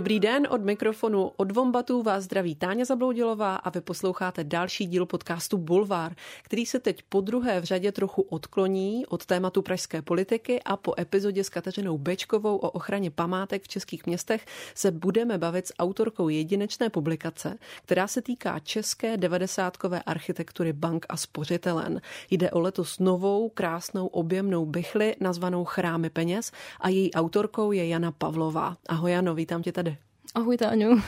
Dobrý den, od mikrofonu od Vombatu vás zdraví Táně Zabloudilová a vy posloucháte další díl podcastu Bulvár, který se teď po druhé v řadě trochu odkloní od tématu pražské politiky a po epizodě s Kateřinou Bečkovou o ochraně památek v českých městech se budeme bavit s autorkou jedinečné publikace, která se týká české devadesátkové architektury bank a spořitelen. Jde o letos novou, krásnou, objemnou bychli nazvanou Chrámy peněz a její autorkou je Jana Pavlová. Ahoj Jano, vítám tě tady. Ahoj Táňu.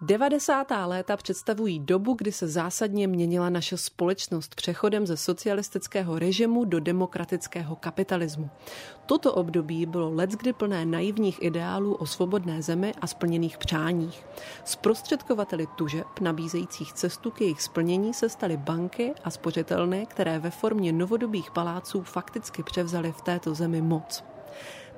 90. léta představují dobu, kdy se zásadně měnila naše společnost přechodem ze socialistického režimu do demokratického kapitalismu. Toto období bylo leckdy plné naivních ideálů o svobodné zemi a splněných přáních. Zprostředkovateli tužeb nabízejících cestu k jejich splnění se staly banky a spořitelny, které ve formě novodobých paláců fakticky převzaly v této zemi moc.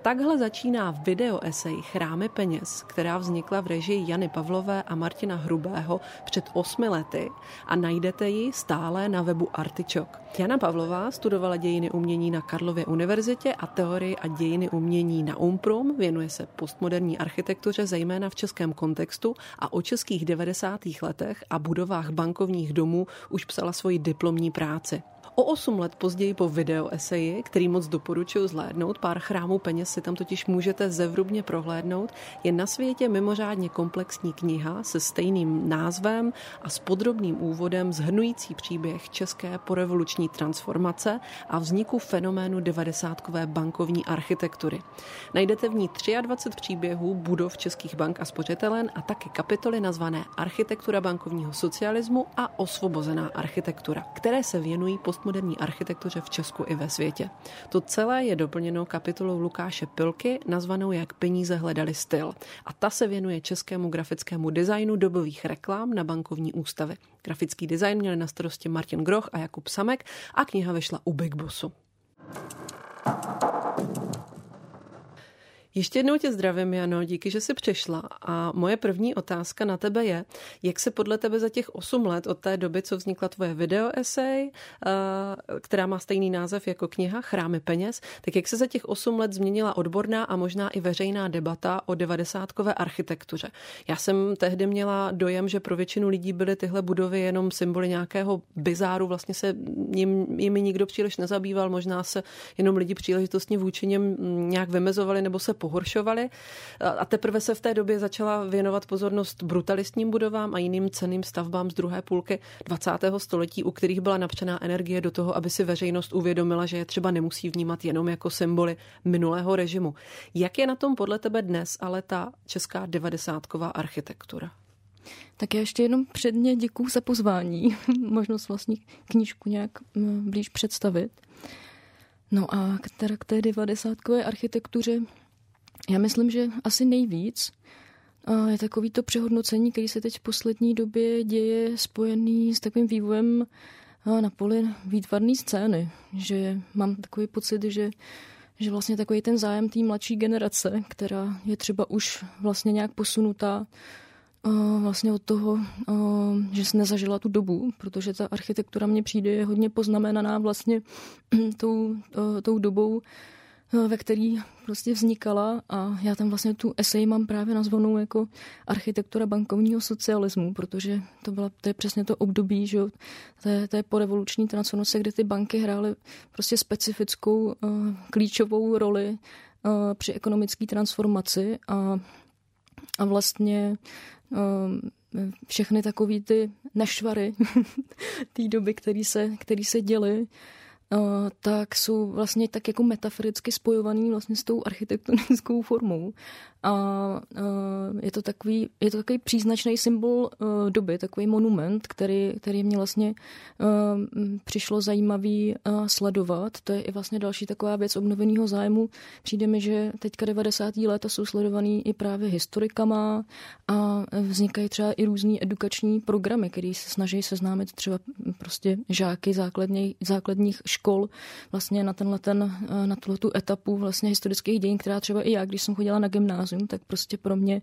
Takhle začíná video esej Chrámy peněz, která vznikla v režii Jany Pavlové a Martina Hrubého před osmi lety a najdete ji stále na webu Artičok. Jana Pavlová studovala dějiny umění na Karlově univerzitě a teorii a dějiny umění na Umprum, věnuje se postmoderní architektuře zejména v českém kontextu a o českých 90. letech a budovách bankovních domů už psala svoji diplomní práci. O osm let později po video eseji, který moc doporučuji zhlédnout, pár chrámů peněz si tam totiž můžete zevrubně prohlédnout, je na světě mimořádně komplexní kniha se stejným názvem a s podrobným úvodem zhrnující příběh české porevoluční transformace a vzniku fenoménu devadesátkové bankovní architektury. Najdete v ní 23 příběhů budov českých bank a spořitelen a taky kapitoly nazvané Architektura bankovního socialismu a Osvobozená architektura, které se věnují postmoderní postmoderní architektuře v Česku i ve světě. To celé je doplněno kapitolou Lukáše Pilky, nazvanou Jak peníze hledali styl. A ta se věnuje českému grafickému designu dobových reklam na bankovní ústavy. Grafický design měli na starosti Martin Groch a Jakub Samek a kniha vyšla u Big Bossu. Ještě jednou tě zdravím, Jano, díky, že jsi přišla. A moje první otázka na tebe je, jak se podle tebe za těch 8 let od té doby, co vznikla tvoje video esej, eh, která má stejný název jako kniha Chrámy peněz, tak jak se za těch 8 let změnila odborná a možná i veřejná debata o devadesátkové architektuře? Já jsem tehdy měla dojem, že pro většinu lidí byly tyhle budovy jenom symboly nějakého bizáru, vlastně se jim, jimi nikdo příliš nezabýval, možná se jenom lidi příležitostně vůči něm nějak vymezovali nebo se pohoršovaly. A teprve se v té době začala věnovat pozornost brutalistním budovám a jiným ceným stavbám z druhé půlky 20. století, u kterých byla napřená energie do toho, aby si veřejnost uvědomila, že je třeba nemusí vnímat jenom jako symboly minulého režimu. Jak je na tom podle tebe dnes ale ta česká devadesátková architektura? Tak já ještě jenom předně děkuji za pozvání, možnost vlastně knížku nějak blíž představit. No a k té devadesátkové architektuře já myslím, že asi nejvíc je takový to přehodnocení, který se teď v poslední době děje spojený s takovým vývojem na poli výtvarné scény. Že mám takový pocit, že, že vlastně takový ten zájem té mladší generace, která je třeba už vlastně nějak posunutá vlastně od toho, že jsi nezažila tu dobu, protože ta architektura mně přijde je hodně poznamenaná vlastně tou, tou dobou, Eh, ve který prostě vznikala a já tam vlastně tu esej mám právě nazvanou jako architektura bankovního socialismu, protože to, byla, to je přesně to období, že té, té porevoluční transformace, kde ty banky hrály prostě specifickou uh, klíčovou roli uh, při ekonomické transformaci a, a vlastně uh, všechny takové ty nešvary té doby, které se, který se děly, tak jsou vlastně tak jako metaforicky spojovaný vlastně s tou architektonickou formou. A je to takový, je to takový příznačný symbol e, doby, takový monument, který, který mě vlastně e, přišlo zajímavý e, sledovat. To je i vlastně další taková věc obnoveného zájmu. Přijde mi, že teďka 90. léta jsou sledovaný i právě historikama a vznikají třeba i různý edukační programy, které se snaží seznámit třeba prostě žáky základní, základních škol vlastně na tenhle ten, na tu etapu vlastně historických dějin, která třeba i já, když jsem chodila na gymnázium, gymnázium, tak prostě pro mě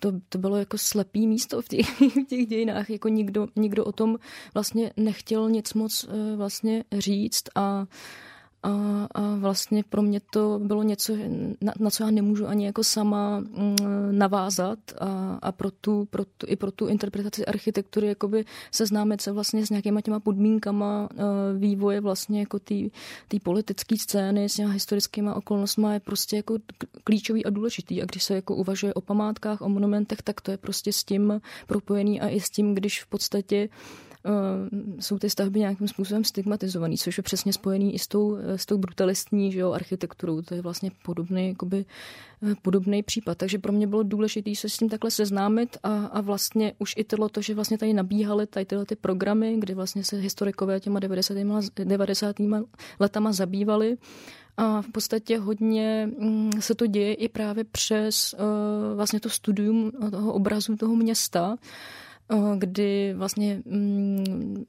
to, to bylo jako slepý místo v těch, v těch dějinách. Jako nikdo, nikdo o tom vlastně nechtěl nic moc eh, vlastně říct a a, a vlastně pro mě to bylo něco, na, na co já nemůžu ani jako sama mm, navázat a, a pro tu, pro tu, i pro tu interpretaci architektury jakoby seznámit se vlastně s nějakýma těma podmínkama uh, vývoje vlastně jako té politické scény s těma historickými okolnostmi je prostě jako klíčový a důležitý. A když se jako uvažuje o památkách, o monumentech, tak to je prostě s tím propojený a i s tím, když v podstatě uh, jsou ty stavby nějakým způsobem stigmatizované, což je přesně spojený i s tou, s tou brutalistní že jo, architekturou. To je vlastně podobný, jakoby, eh, podobný případ. Takže pro mě bylo důležité se s tím takhle seznámit a, a vlastně už i tohle, to, že vlastně tady nabíhaly tady tyhle ty programy, kdy vlastně se historikové těma 90. 90. letama zabývali, a v podstatě hodně mm, se to děje i právě přes vlastně to studium toho obrazu toho města, kdy vlastně mm,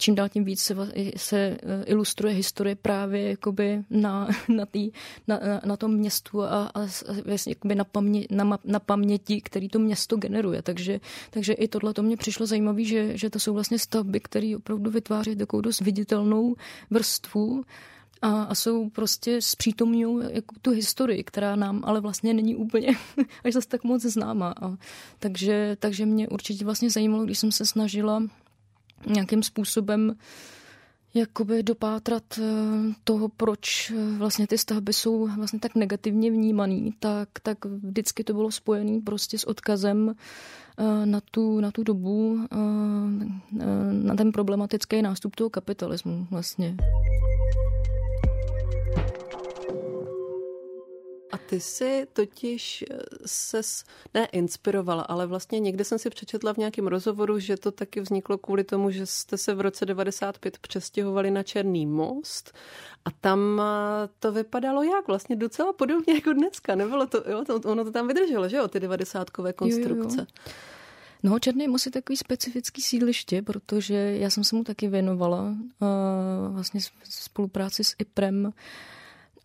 čím dál tím víc se, se e, ilustruje historie právě jakoby na, na, tý, na, na tom městu a, a vlastně jakoby na, pamě, na, na paměti, který to město generuje. Takže, takže i tohle to mě přišlo zajímavé, že, že to jsou vlastně stavby, které opravdu vytváří takovou dost viditelnou vrstvu a, a jsou prostě zpřítomňují jako tu historii, která nám ale vlastně není úplně až zase tak moc známa. A, takže, takže mě určitě vlastně zajímalo, když jsem se snažila nějakým způsobem jakoby dopátrat eh, toho, proč eh, vlastně ty stavby jsou vlastně tak negativně vnímaný, tak, tak vždycky to bylo spojené prostě s odkazem eh, na tu, na tu dobu, na ten problematický nástup toho kapitalismu vlastně. A ty jsi totiž eh, se neinspirovala, ale vlastně někde jsem si přečetla v nějakém rozhovoru, že to taky vzniklo kvůli tomu, že jste se v roce 95 přestěhovali na Černý most a tam eh, to vypadalo jak? Vlastně docela podobně jako dneska. Nebylo to, jo, ono to tam vydrželo, že jo, ty 90 konstrukce. Jo, jo. No, Černý most je takový specifický sídliště, protože já jsem se mu taky věnovala uh, vlastně spolupráci s IPREM,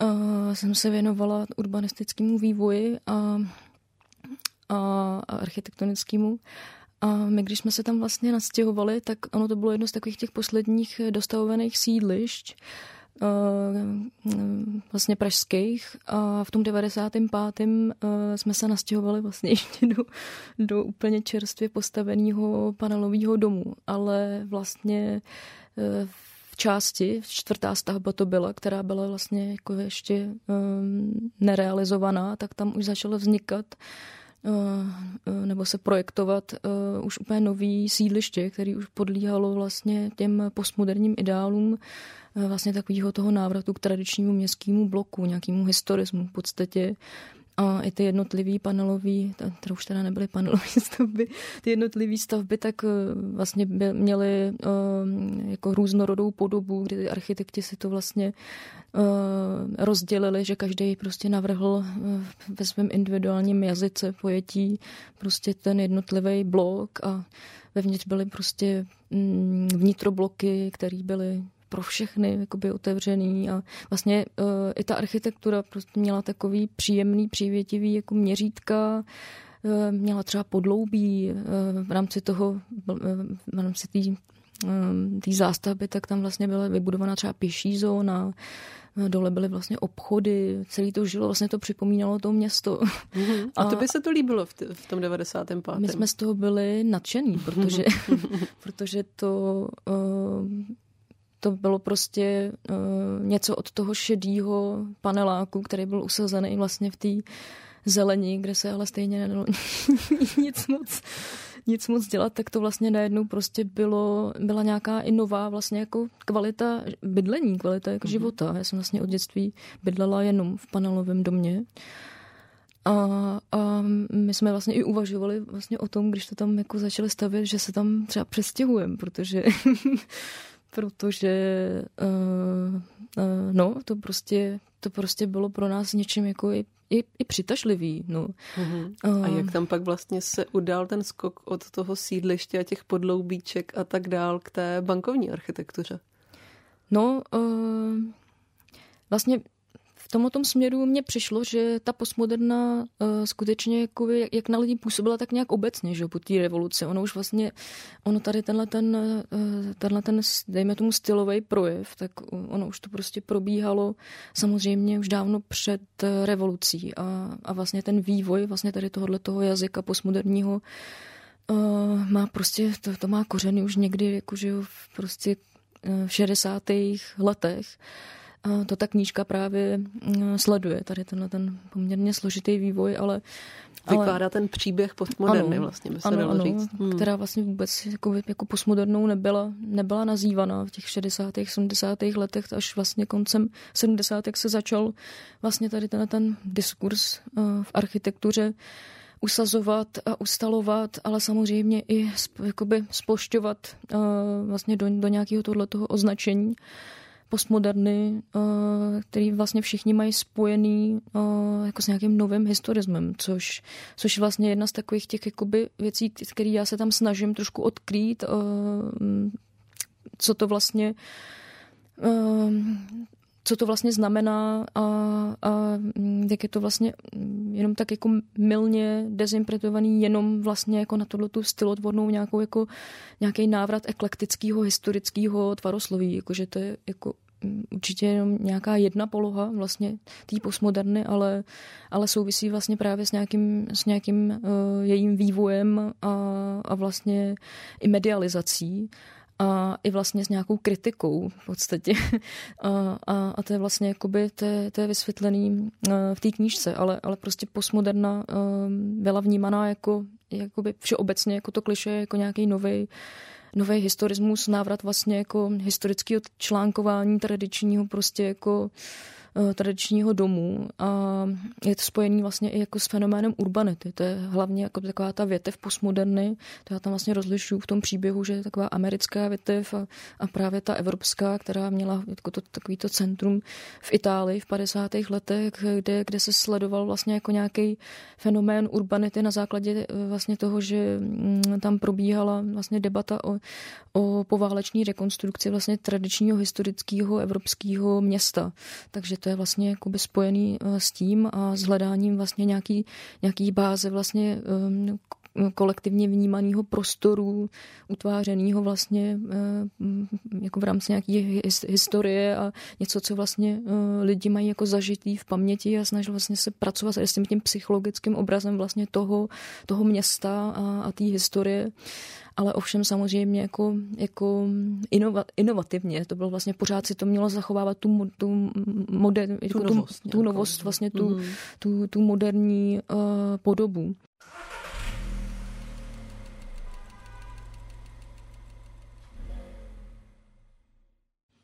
uh, jsem se věnovala urbanistickému vývoji a, a, a architektonickému. A my, když jsme se tam vlastně nastěhovali, tak ono to bylo jedno z takových těch posledních dostavovaných sídlišť, vlastně pražských a v tom 95. jsme se nastěhovali vlastně ještě do, do úplně čerstvě postaveného panelového domu, ale vlastně části, čtvrtá stavba to byla, která byla vlastně jako ještě um, nerealizovaná, tak tam už začalo vznikat uh, nebo se projektovat uh, už úplně nový sídliště, který už podlíhalo vlastně těm postmoderním ideálům uh, vlastně takového toho návratu k tradičnímu městskému bloku, nějakému historismu v podstatě a i ty jednotlivý panelový, to už teda nebyly panelové stavby, ty jednotlivý stavby tak eh, vlastně měly uh, jako různorodou podobu, kdy ty architekti si to vlastně uh, rozdělili, že každý prostě navrhl ve svém individuálním jazyce pojetí prostě ten jednotlivý blok a vevnitř byly prostě mm, vnitrobloky, které byly pro všechny jakoby otevřený a vlastně uh, i ta architektura prostě měla takový příjemný, přívětivý jako měřítka, uh, měla třeba podloubí uh, v rámci toho, uh, v rámci té té zástavby, tak tam vlastně byla vybudovaná třeba pěší zóna, dole byly vlastně obchody, celý to žilo, vlastně to připomínalo to město. Mm-hmm. A, a to by se to líbilo v, t- v tom 95. My jsme z toho byli nadšení, protože, protože to uh, to bylo prostě uh, něco od toho šedýho paneláku, který byl usazený vlastně v té zelení, kde se ale stejně nedalo nic moc nic moc dělat, tak to vlastně najednou prostě bylo, byla nějaká i nová vlastně jako kvalita bydlení, kvalita jako mm-hmm. života. Já jsem vlastně od dětství bydlela jenom v panelovém domě. A, a my jsme vlastně i uvažovali vlastně o tom, když to tam jako začali stavět, že se tam třeba přestěhujeme, protože protože uh, uh, no, to prostě, to prostě bylo pro nás něčím jako i, i, i přitažlivý. No. Uh-huh. Uh, a jak tam pak vlastně se udál ten skok od toho sídliště a těch podloubíček a tak dál k té bankovní architektuře? No, uh, vlastně v tomto směru mně přišlo, že ta postmoderna uh, skutečně jako, jak, jak na lidi působila tak nějak obecně, že po té revoluci. Ono už vlastně, ono tady tenhle ten, uh, tenhle ten, dejme tomu stylový projev, tak ono už to prostě probíhalo samozřejmě už dávno před uh, revolucí a, a vlastně ten vývoj vlastně tady tohohle toho jazyka postmoderního uh, má prostě, to, to má kořeny už někdy, jakože prostě v 60. letech to ta knížka právě mm, sleduje, tady tenhle ten poměrně složitý vývoj, ale Vykládá ale, ten příběh postmoderny ano, vlastně, by se ano, dalo ano, říct. Hmm. Která vlastně vůbec jako, jako postmodernou nebyla, nebyla nazývaná v těch 60. 70. letech, až vlastně koncem 70. se začal vlastně tady ten, ten diskurs uh, v architektuře usazovat a ustalovat, ale samozřejmě i jakoby splošťovat uh, vlastně do, do nějakého tohoto označení. Uh, postmoderny, eh, který vlastně všichni mají spojený eh, jako s nějakým novým historismem, což, což vlastně jedna z takových těch jakoby věcí, které já se tam snažím trošku odkrýt, eh, co to vlastně co to vlastně znamená a, a jak je to vlastně jenom tak jako milně dezimpretovaný jenom vlastně jako na tohletu stylotvornou nějakou jako nějaký návrat eklektického historického tvarosloví, jakože to je jako určitě jenom nějaká jedna poloha vlastně té postmoderny, ale, ale souvisí vlastně právě s nějakým, s nějakým uh, jejím vývojem a, a vlastně i medializací a i vlastně s nějakou kritikou v podstatě. A, a, a to je vlastně jakoby, to je, to je vysvětlený uh, v té knížce, ale, ale prostě postmoderna uh, byla vnímaná jako jakoby všeobecně jako to kliše, jako nějaký nový nový historismus, návrat vlastně jako historického článkování tradičního prostě jako tradičního domu a je to spojený vlastně i jako s fenoménem urbanity. To je hlavně jako taková ta větev postmoderny, to já tam vlastně rozlišuju v tom příběhu, že je taková americká větev a, a právě ta evropská, která měla jako to, takový to centrum v Itálii v 50. letech, kde, kde se sledoval vlastně jako nějaký fenomén urbanity na základě eh, vlastně toho, že mm, tam probíhala vlastně debata o, o pováleční rekonstrukci vlastně tradičního historického evropského města. Takže to je vlastně jakoby spojený eh, s tím a s hledáním vlastně nějaký, nějaký báze vlastně ehm, kolektivně vnímaného prostoru, utvářeného vlastně eh, jako v rámci nějaké historie a něco, co vlastně eh, lidi mají jako zažitý v paměti a snaží vlastně se pracovat s tím, tím psychologickým obrazem vlastně toho, toho města a, a té historie ale ovšem samozřejmě jako, jako inova, inovativně. To bylo vlastně pořád si to mělo zachovávat tu, tu, moder, tu, jako novost, tu, tu novost, vlastně tu, mm. tu, tu moderní uh, podobu.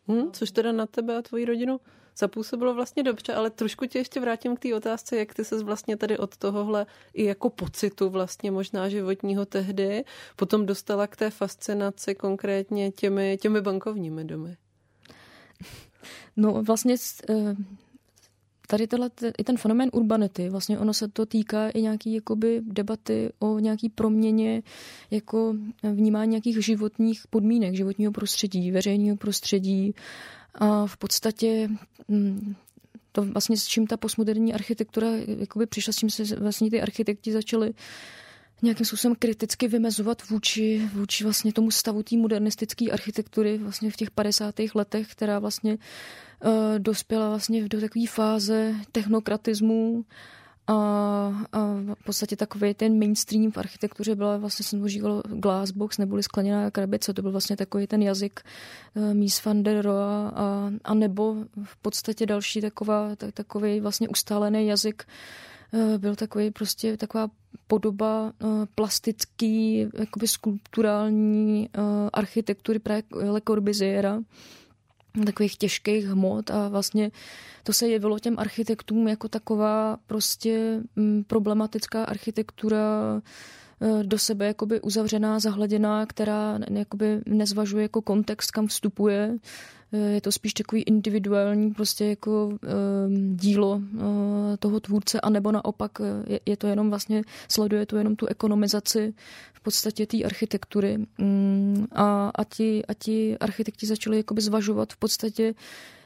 Hmm, což teda na tebe a tvoji rodinu zapůsobilo vlastně dobře, ale trošku tě ještě vrátím k té otázce, jak ty se vlastně tady od tohohle i jako pocitu vlastně možná životního tehdy potom dostala k té fascinaci konkrétně těmi, těmi bankovními domy. No vlastně eh, tady tohle, i ten fenomén urbanity, vlastně ono se to týká i nějaký jakoby debaty o nějaký proměně jako vnímání nějakých životních podmínek, životního prostředí, veřejného prostředí a v podstatě mm, to vlastně s čím ta postmoderní architektura jakoby přišla, s čím se vlastně ty architekti začali nějakým způsobem kriticky vymezovat vůči, vůči vlastně tomu stavu té modernistické architektury vlastně v těch 50. letech, která vlastně uh, dospěla vlastně do takové fáze technokratismu a, a v podstatě takový ten mainstream v architektuře byla vlastně se používal glassbox neboli skleněná krabice. To byl vlastně takový ten jazyk uh, Mies van der Rohe a, a nebo v podstatě další taková, tak, takový vlastně ustálený jazyk uh, byl takový prostě taková podoba uh, plastický, jakoby skulpturální architektury právě Le Corbusiera takových těžkých hmot a vlastně to se jevilo těm architektům jako taková prostě mm, problematická architektura e, do sebe jakoby uzavřená, zahleděná, která jakoby nezvažuje jako kontext, kam vstupuje, je to spíš takový individuální prostě jako uh, dílo uh, toho tvůrce, anebo naopak je, je to jenom vlastně, sleduje to jenom tu ekonomizaci v podstatě té architektury. Um, a, a, ti, a ti architekti začali jakoby zvažovat v podstatě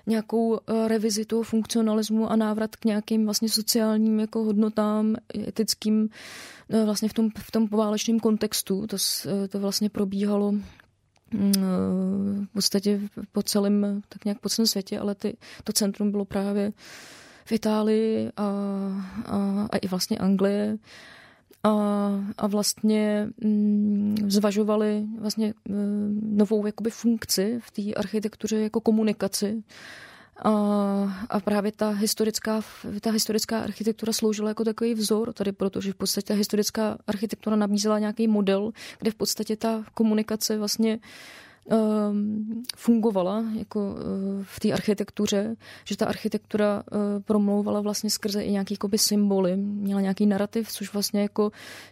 nějakou eh, revizi toho funkcionalismu a návrat k nějakým vlastně sociálním jako hodnotám, etickým eh, vlastně v tom, v tom poválečném kontextu. To, to vlastně probíhalo mm, v podstatě po celém, tak nějak po celém světě, ale ty, to centrum bylo právě v Itálii a, a, a i vlastně Anglie a, a vlastně mm, zvažovali vlastně mm, novou jakoby funkci v té architektuře jako komunikaci. A, právě ta historická, ta historická architektura sloužila jako takový vzor tady, protože v podstatě ta historická architektura nabízela nějaký model, kde v podstatě ta komunikace vlastně fungovala jako eh, v té architektuře, že ta architektura eh, promlouvala vlastně skrze i nějaký jakoby symboly, měla nějaký narrativ, což vlastně jako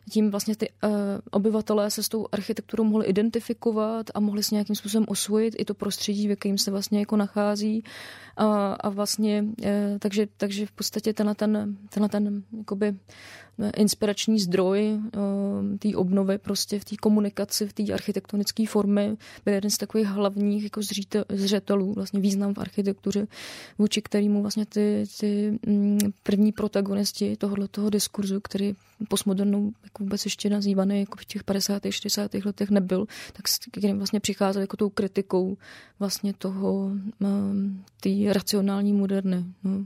tím vlastně ty eh, obyvatelé se s tou architekturou mohli identifikovat a mohli se nějakým způsobem osvojit i to prostředí, ve kterém se vlastně jako nachází. A, a vlastně takže, takže v podstatě tenhle ten, tenhle ten jakoby inspirační zdroj té obnovy prostě v té komunikaci, v té architektonické formy byl jeden z takových hlavních jako zřetelů, vlastně význam v architektuře, vůči kterému vlastně ty, ty mm, první protagonisti tohohle toho diskurzu, který postmodernou jako vůbec ještě nazývaný jako v těch 50. 60. letech nebyl, tak kterým vlastně přicházel jako tou kritikou vlastně toho té racionální moderny. No.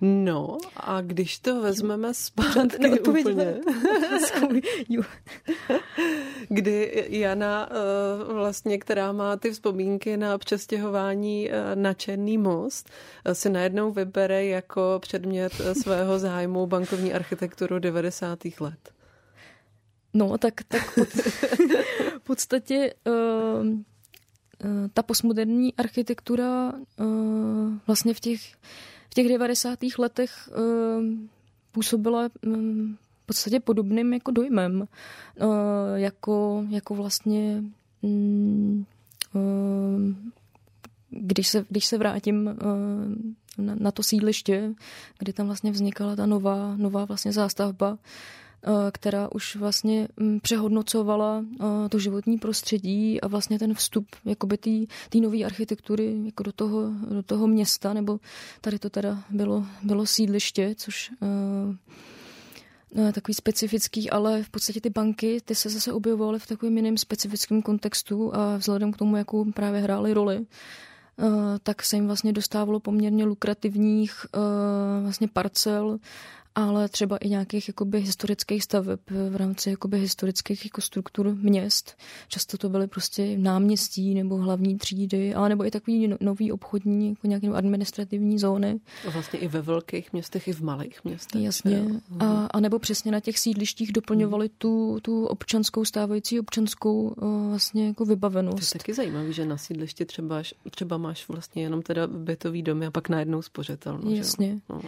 No a když to vezmeme zpátky úplně, kdy Jana eh, vlastně, která má ty vzpomínky na přestěhování eh, na Černý most, eh, si najednou vybere jako předmět svého zájmu bankovní architekturu 90. let. No, tak, tak pod, v podstatě uh, ta postmoderní architektura uh, vlastně v těch v těch 90. letech ehm, působila ehm, v podstatě podobným jako dojmem, eh, jako, jako vlastně mm, ehm, když se, když se vrátím na, to sídliště, kdy tam vlastně vznikala ta nová, nová vlastně zástavba, která už vlastně mm, přehodnocovala eh, to životní prostředí a vlastně ten vstup jakoby té nové architektury jako do toho, do toho města, nebo tady to teda bylo, bylo sídliště, což uh, takový specifický, ale v podstatě ty banky, ty se zase objevovaly v takovém jiném specifickém kontextu a vzhledem k tomu, jakou právě hrály roli, tak se jim vlastně dostávalo poměrně lukrativních vlastně parcel ale třeba i nějakých jakoby historických staveb v rámci jakoby historických jako struktur měst. Často to byly prostě náměstí nebo hlavní třídy, ale nebo i takový no, nový obchodní, jako nějaké administrativní zóny. A vlastně i ve velkých městech, i v malých městech. Jasně. A, a nebo přesně na těch sídlištích doplňovali hmm. tu, tu občanskou, stávající občanskou uh, vlastně jako vybavenost. To je taky zajímavé, že na sídlišti třeba, třeba máš vlastně jenom teda bytový domy a pak najednou spořitelnu. Jasně. No.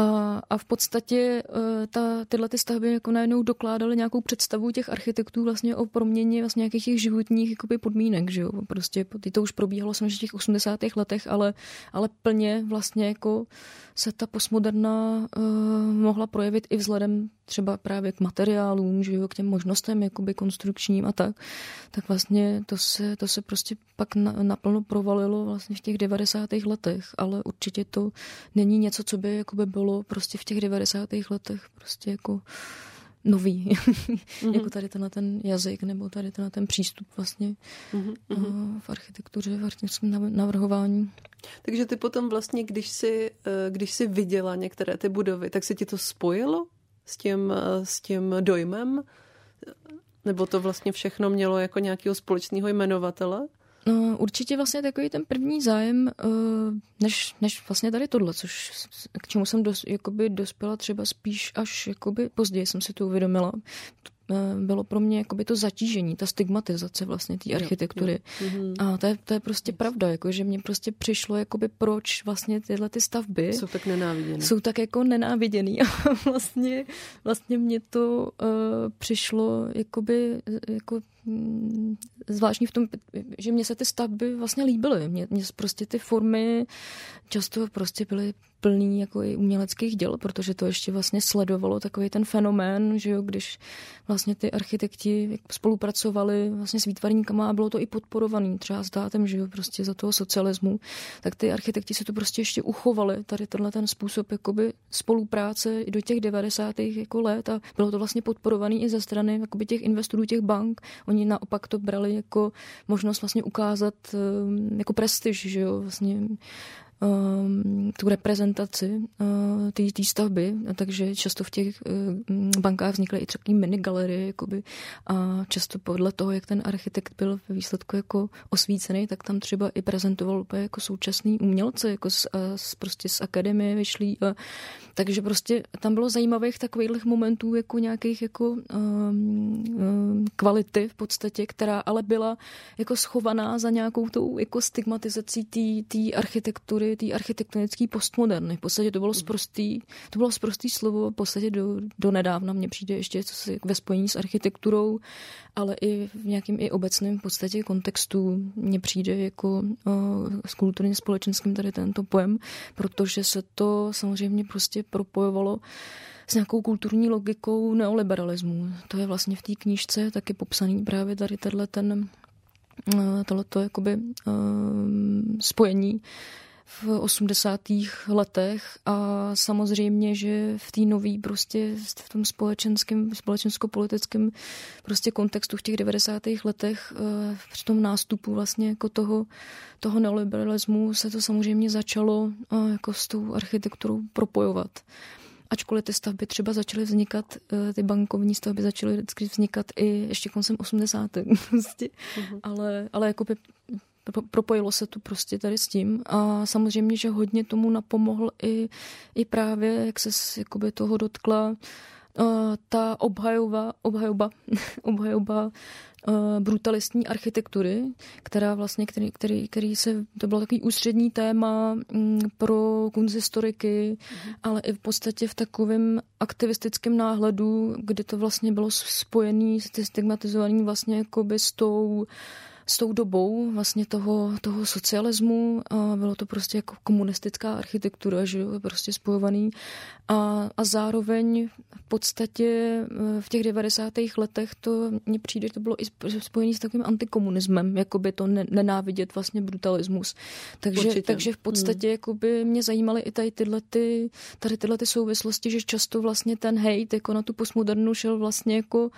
A, a v podstatě uh, ta, tyhle ty stavby jako najednou dokládaly nějakou představu těch architektů vlastně o proměně vlastně nějakých těch životních jakoby podmínek, že jo. Prostě to už probíhalo v těch 80. letech, ale, ale plně vlastně jako se ta postmoderna uh, mohla projevit i vzhledem třeba právě k materiálům, že jo, k těm možnostem jakoby konstrukčním a tak, tak vlastně to se, to se prostě pak na, naplno provalilo vlastně v těch 90. letech, ale určitě to není něco, co by jakoby bylo prostě v těch 90. letech prostě jako nový, mm-hmm. jako tady ten, ten jazyk nebo tady ten, ten přístup vlastně mm-hmm. v architektuře, v architekturném navrhování. Takže ty potom vlastně, když si, eh, když si viděla některé ty budovy, tak se ti to spojilo s tím, eh, s tím dojmem? Nebo to vlastně všechno mělo jako nějakého společného jmenovatele? No, určitě vlastně takový ten první zájem, eh, než, než vlastně tady tohle, což k čemu jsem dos, jakoby dospěla třeba spíš až jakoby později jsem si to uvědomila. Eh, bylo pro mě jakoby to zatížení, ta stigmatizace vlastně té architektury. Jo, jo. Mhm. A to je, to je prostě pravda, jako, že mě prostě přišlo, jakoby proč vlastně tyhle ty stavby jsou tak nenáviděné. Jsou tak jako nenáviděný. A vlastně, vlastně mě to uh, přišlo jakoby, jako zvláštní v tom, že mě se ty stavby vlastně líbily. Mě, mě prostě ty formy často prostě byly plný jako i uměleckých děl, protože to ještě vlastně sledovalo takový ten fenomén, že jo, když vlastně ty architekti spolupracovali vlastně s výtvarníkama a bylo to i podporovaný třeba státem, že jo, prostě za toho socialismu, tak ty architekti se to prostě ještě uchovali, tady tenhle ten způsob jakoby spolupráce i do těch 90. jako let a bylo to vlastně podporovaný i ze strany jakoby těch investorů, těch bank. Oni naopak to brali jako možnost vlastně ukázat ehm, jako prestiž, že jo, vlastně um, tu reprezentaci uh, té stavby, takže často v těch uh, bankách vznikly i třeba mini galerie, jakoby, a často podle toho, jak ten architekt byl ve výsledku jako osvícený, tak tam třeba i prezentoval úplně jako současný umělce, jako z, z, prostě z akademie vyšlý. A, takže prostě tam bylo zajímavých takových momentů jako nějakých jako um, um, kvality v podstatě, která ale byla jako schovaná za nějakou tou jako stigmatizací té architektury ty architektonické postmoderny. V podstatě to bylo sprostý, to bylo sprostý slovo, v podstatě do, do nedávna mně přijde ještě co si ve spojení s architekturou, ale i v nějakém i obecném v podstatě kontextu mně přijde jako uh, s kulturně společenským tady tento pojem, protože se to samozřejmě prostě propojovalo s nějakou kulturní logikou neoliberalismu. To je vlastně v té knížce taky popsaný právě tady tenhle ten tohleto jakoby spojení v 80. letech a samozřejmě, že v té nový prostě v tom společenském, společensko-politickém prostě kontextu v těch 90. letech eh, při tom nástupu vlastně jako toho, toho neoliberalismu se to samozřejmě začalo eh, jako s tou architekturou propojovat ačkoliv ty stavby třeba začaly vznikat, eh, ty bankovní stavby začaly vždycky vznikat i ještě koncem 80. Prostě. Uh-huh. ale, ale jako by propojilo se to prostě tady s tím a samozřejmě, že hodně tomu napomohl i, i právě, jak se jakoby toho dotkla, uh, ta obhajoba, obhajoba, obhajoba uh, brutalistní architektury, která vlastně, který, který, který se, to bylo takový ústřední téma um, pro kunzistoriky, mm. ale i v podstatě v takovém aktivistickém náhledu, kdy to vlastně bylo spojené, stigmatizovaný vlastně jakoby s tou uh, s tou dobou vlastně toho, toho socialismu a bylo to prostě jako komunistická architektura, že jo, prostě spojovaný a, a zároveň v podstatě e, v těch 90. letech to mně přijde, to bylo i spojené s takovým antikomunismem, jakoby to ne, nenávidět vlastně brutalismus. Takže, takže v podstatě hmm. jakoby mě zajímaly i tady tyhle, ty, tady tyhle ty souvislosti, že často vlastně ten hate jako na tu postmodernu šel vlastně jako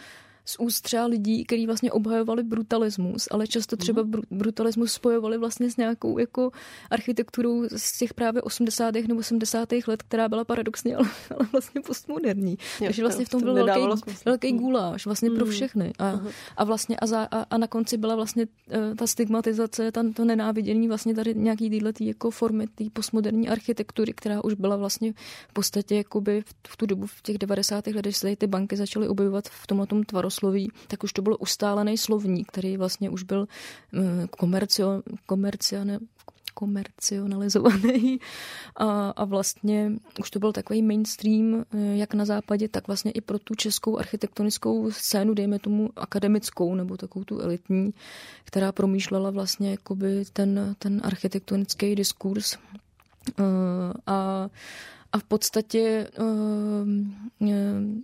z úst třeba lidí, kteří vlastně obhajovali brutalismus, ale často třeba br- brutalismus spojovali vlastně s nějakou jako architekturou z těch právě 80. nebo 80. let, která byla paradoxně, ale, ale vlastně postmoderní. Jo, Takže vlastně v tom byl velký, velký guláš vlastně mm. pro všechny. A, a vlastně a, za, a, a, na konci byla vlastně uh, ta stigmatizace, ta, to nenávidění vlastně tady nějaký tyhle tý jako formy té postmoderní architektury, která už byla vlastně v podstatě jakoby v, v tu dobu v těch 90. letech, když se ty banky začaly objevovat v tomhle tom tvaru tvarosloví, tak už to byl ustálený slovník, který vlastně už byl eh, komercio, komercio, komercionalizovaný. A, a vlastně už to byl takový mainstream eh, jak na západě, tak vlastně i pro tu českou architektonickou scénu, dejme tomu akademickou nebo takovou tu elitní, která promýšlela vlastně jakoby ten, ten architektonický diskurs. Eh, a a v podstatě uh,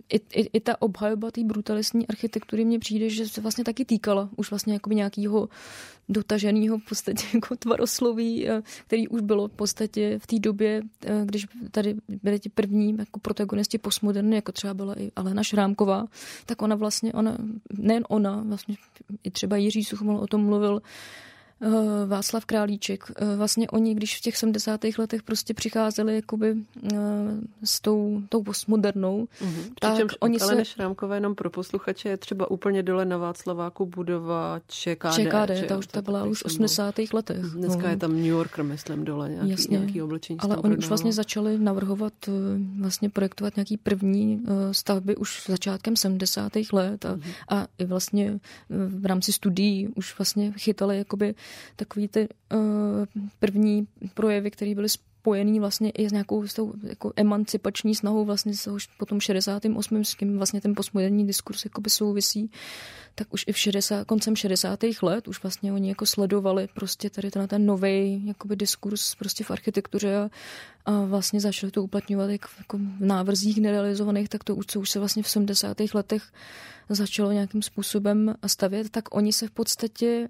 i, i, i ta obhajoba té brutalistní architektury mně přijde, že se vlastně taky týkala už vlastně jakoby nějakého dotaženého v podstatě jako tvarosloví, eh, který už bylo v podstatě v té době, eh, když tady byly ti první jako protagonisti postmoderny, jako třeba byla i Alena Šrámková, tak ona vlastně, ona, nejen ona, vlastně i třeba Jiří Suchmol o tom mluvil, Václav Králíček. Eh, vlastně oni, když v těch 70. letech prostě přicházeli jakoby eh, s tou, tou postmodernou, mm-hmm. tak Přičemž oni se... Šrámkové jenom pro posluchače je třeba úplně dole na Václaváku budova ČKD. ČKD, ta už ta byla už v 80. letech. Dneska no. je tam New Yorker, myslím, dole nějaký, Jasně. nějaký oblečení. Ale oni už vlastně začali navrhovat, vlastně projektovat nějaký první stavby už začátkem 70. let a, mm-hmm. a i vlastně v rámci studií už vlastně chytali jakoby takový ty uh, první projevy, které byly spojený vlastně i s nějakou s tou, jako emancipační snahou vlastně s potom 68. s kým vlastně ten postmoderní diskurs jakoby souvisí, tak už i v 60, koncem 60. let už vlastně oni jako sledovali prostě tady ten, ten nový jakoby diskurs prostě v architektuře a, a vlastně začali to uplatňovat jak, jako v návrzích nerealizovaných, tak to už, co už se vlastně v 70. letech začalo nějakým způsobem stavět, tak oni se v podstatě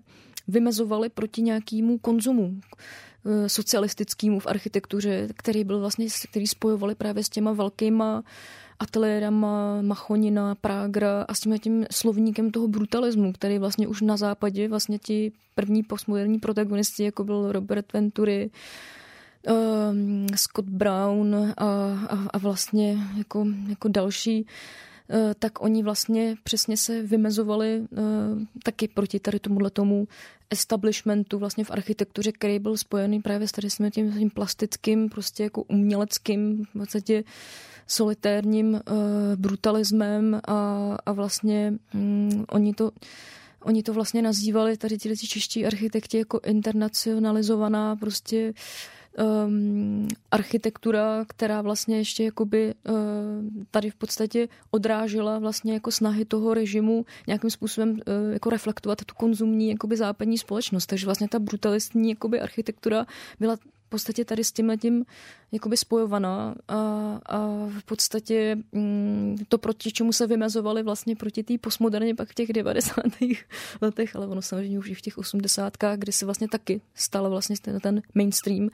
vymezovali proti nějakému konzumu eh, socialistickému v architektuře, který byl vlastně, který spojovali právě s těma velkýma ateliérama Machonina, Prágra a s tím, tím slovníkem toho brutalismu, který vlastně už na západě vlastně ti první postmoderní protagonisti, jako byl Robert Venturi, um, Scott Brown a, a, a vlastně jako, jako další, tak oni vlastně přesně se vymezovali uh, taky proti tady tomuhle tomu establishmentu vlastně v architektuře, který byl spojený právě s tady tím, tím plastickým, prostě jako uměleckým, v podstatě solitérním uh, brutalismem a, a vlastně um, oni to Oni to vlastně nazývali tady ti čeští architekti jako internacionalizovaná prostě um, architektura, která vlastně ještě jakoby uh, tady v podstatě odrážela vlastně jako snahy toho režimu nějakým způsobem uh, jako reflektovat tu konzumní jakoby západní společnost. Takže vlastně ta brutalistní jakoby architektura byla v podstatě tady s tím tím jakoby spojovaná a, a v podstatě mm, to, proti čemu se vymezovali vlastně proti té postmoderně pak v těch 90. letech, ale ono samozřejmě už i v těch 80. kdy se vlastně taky stalo vlastně ten, ten mainstream,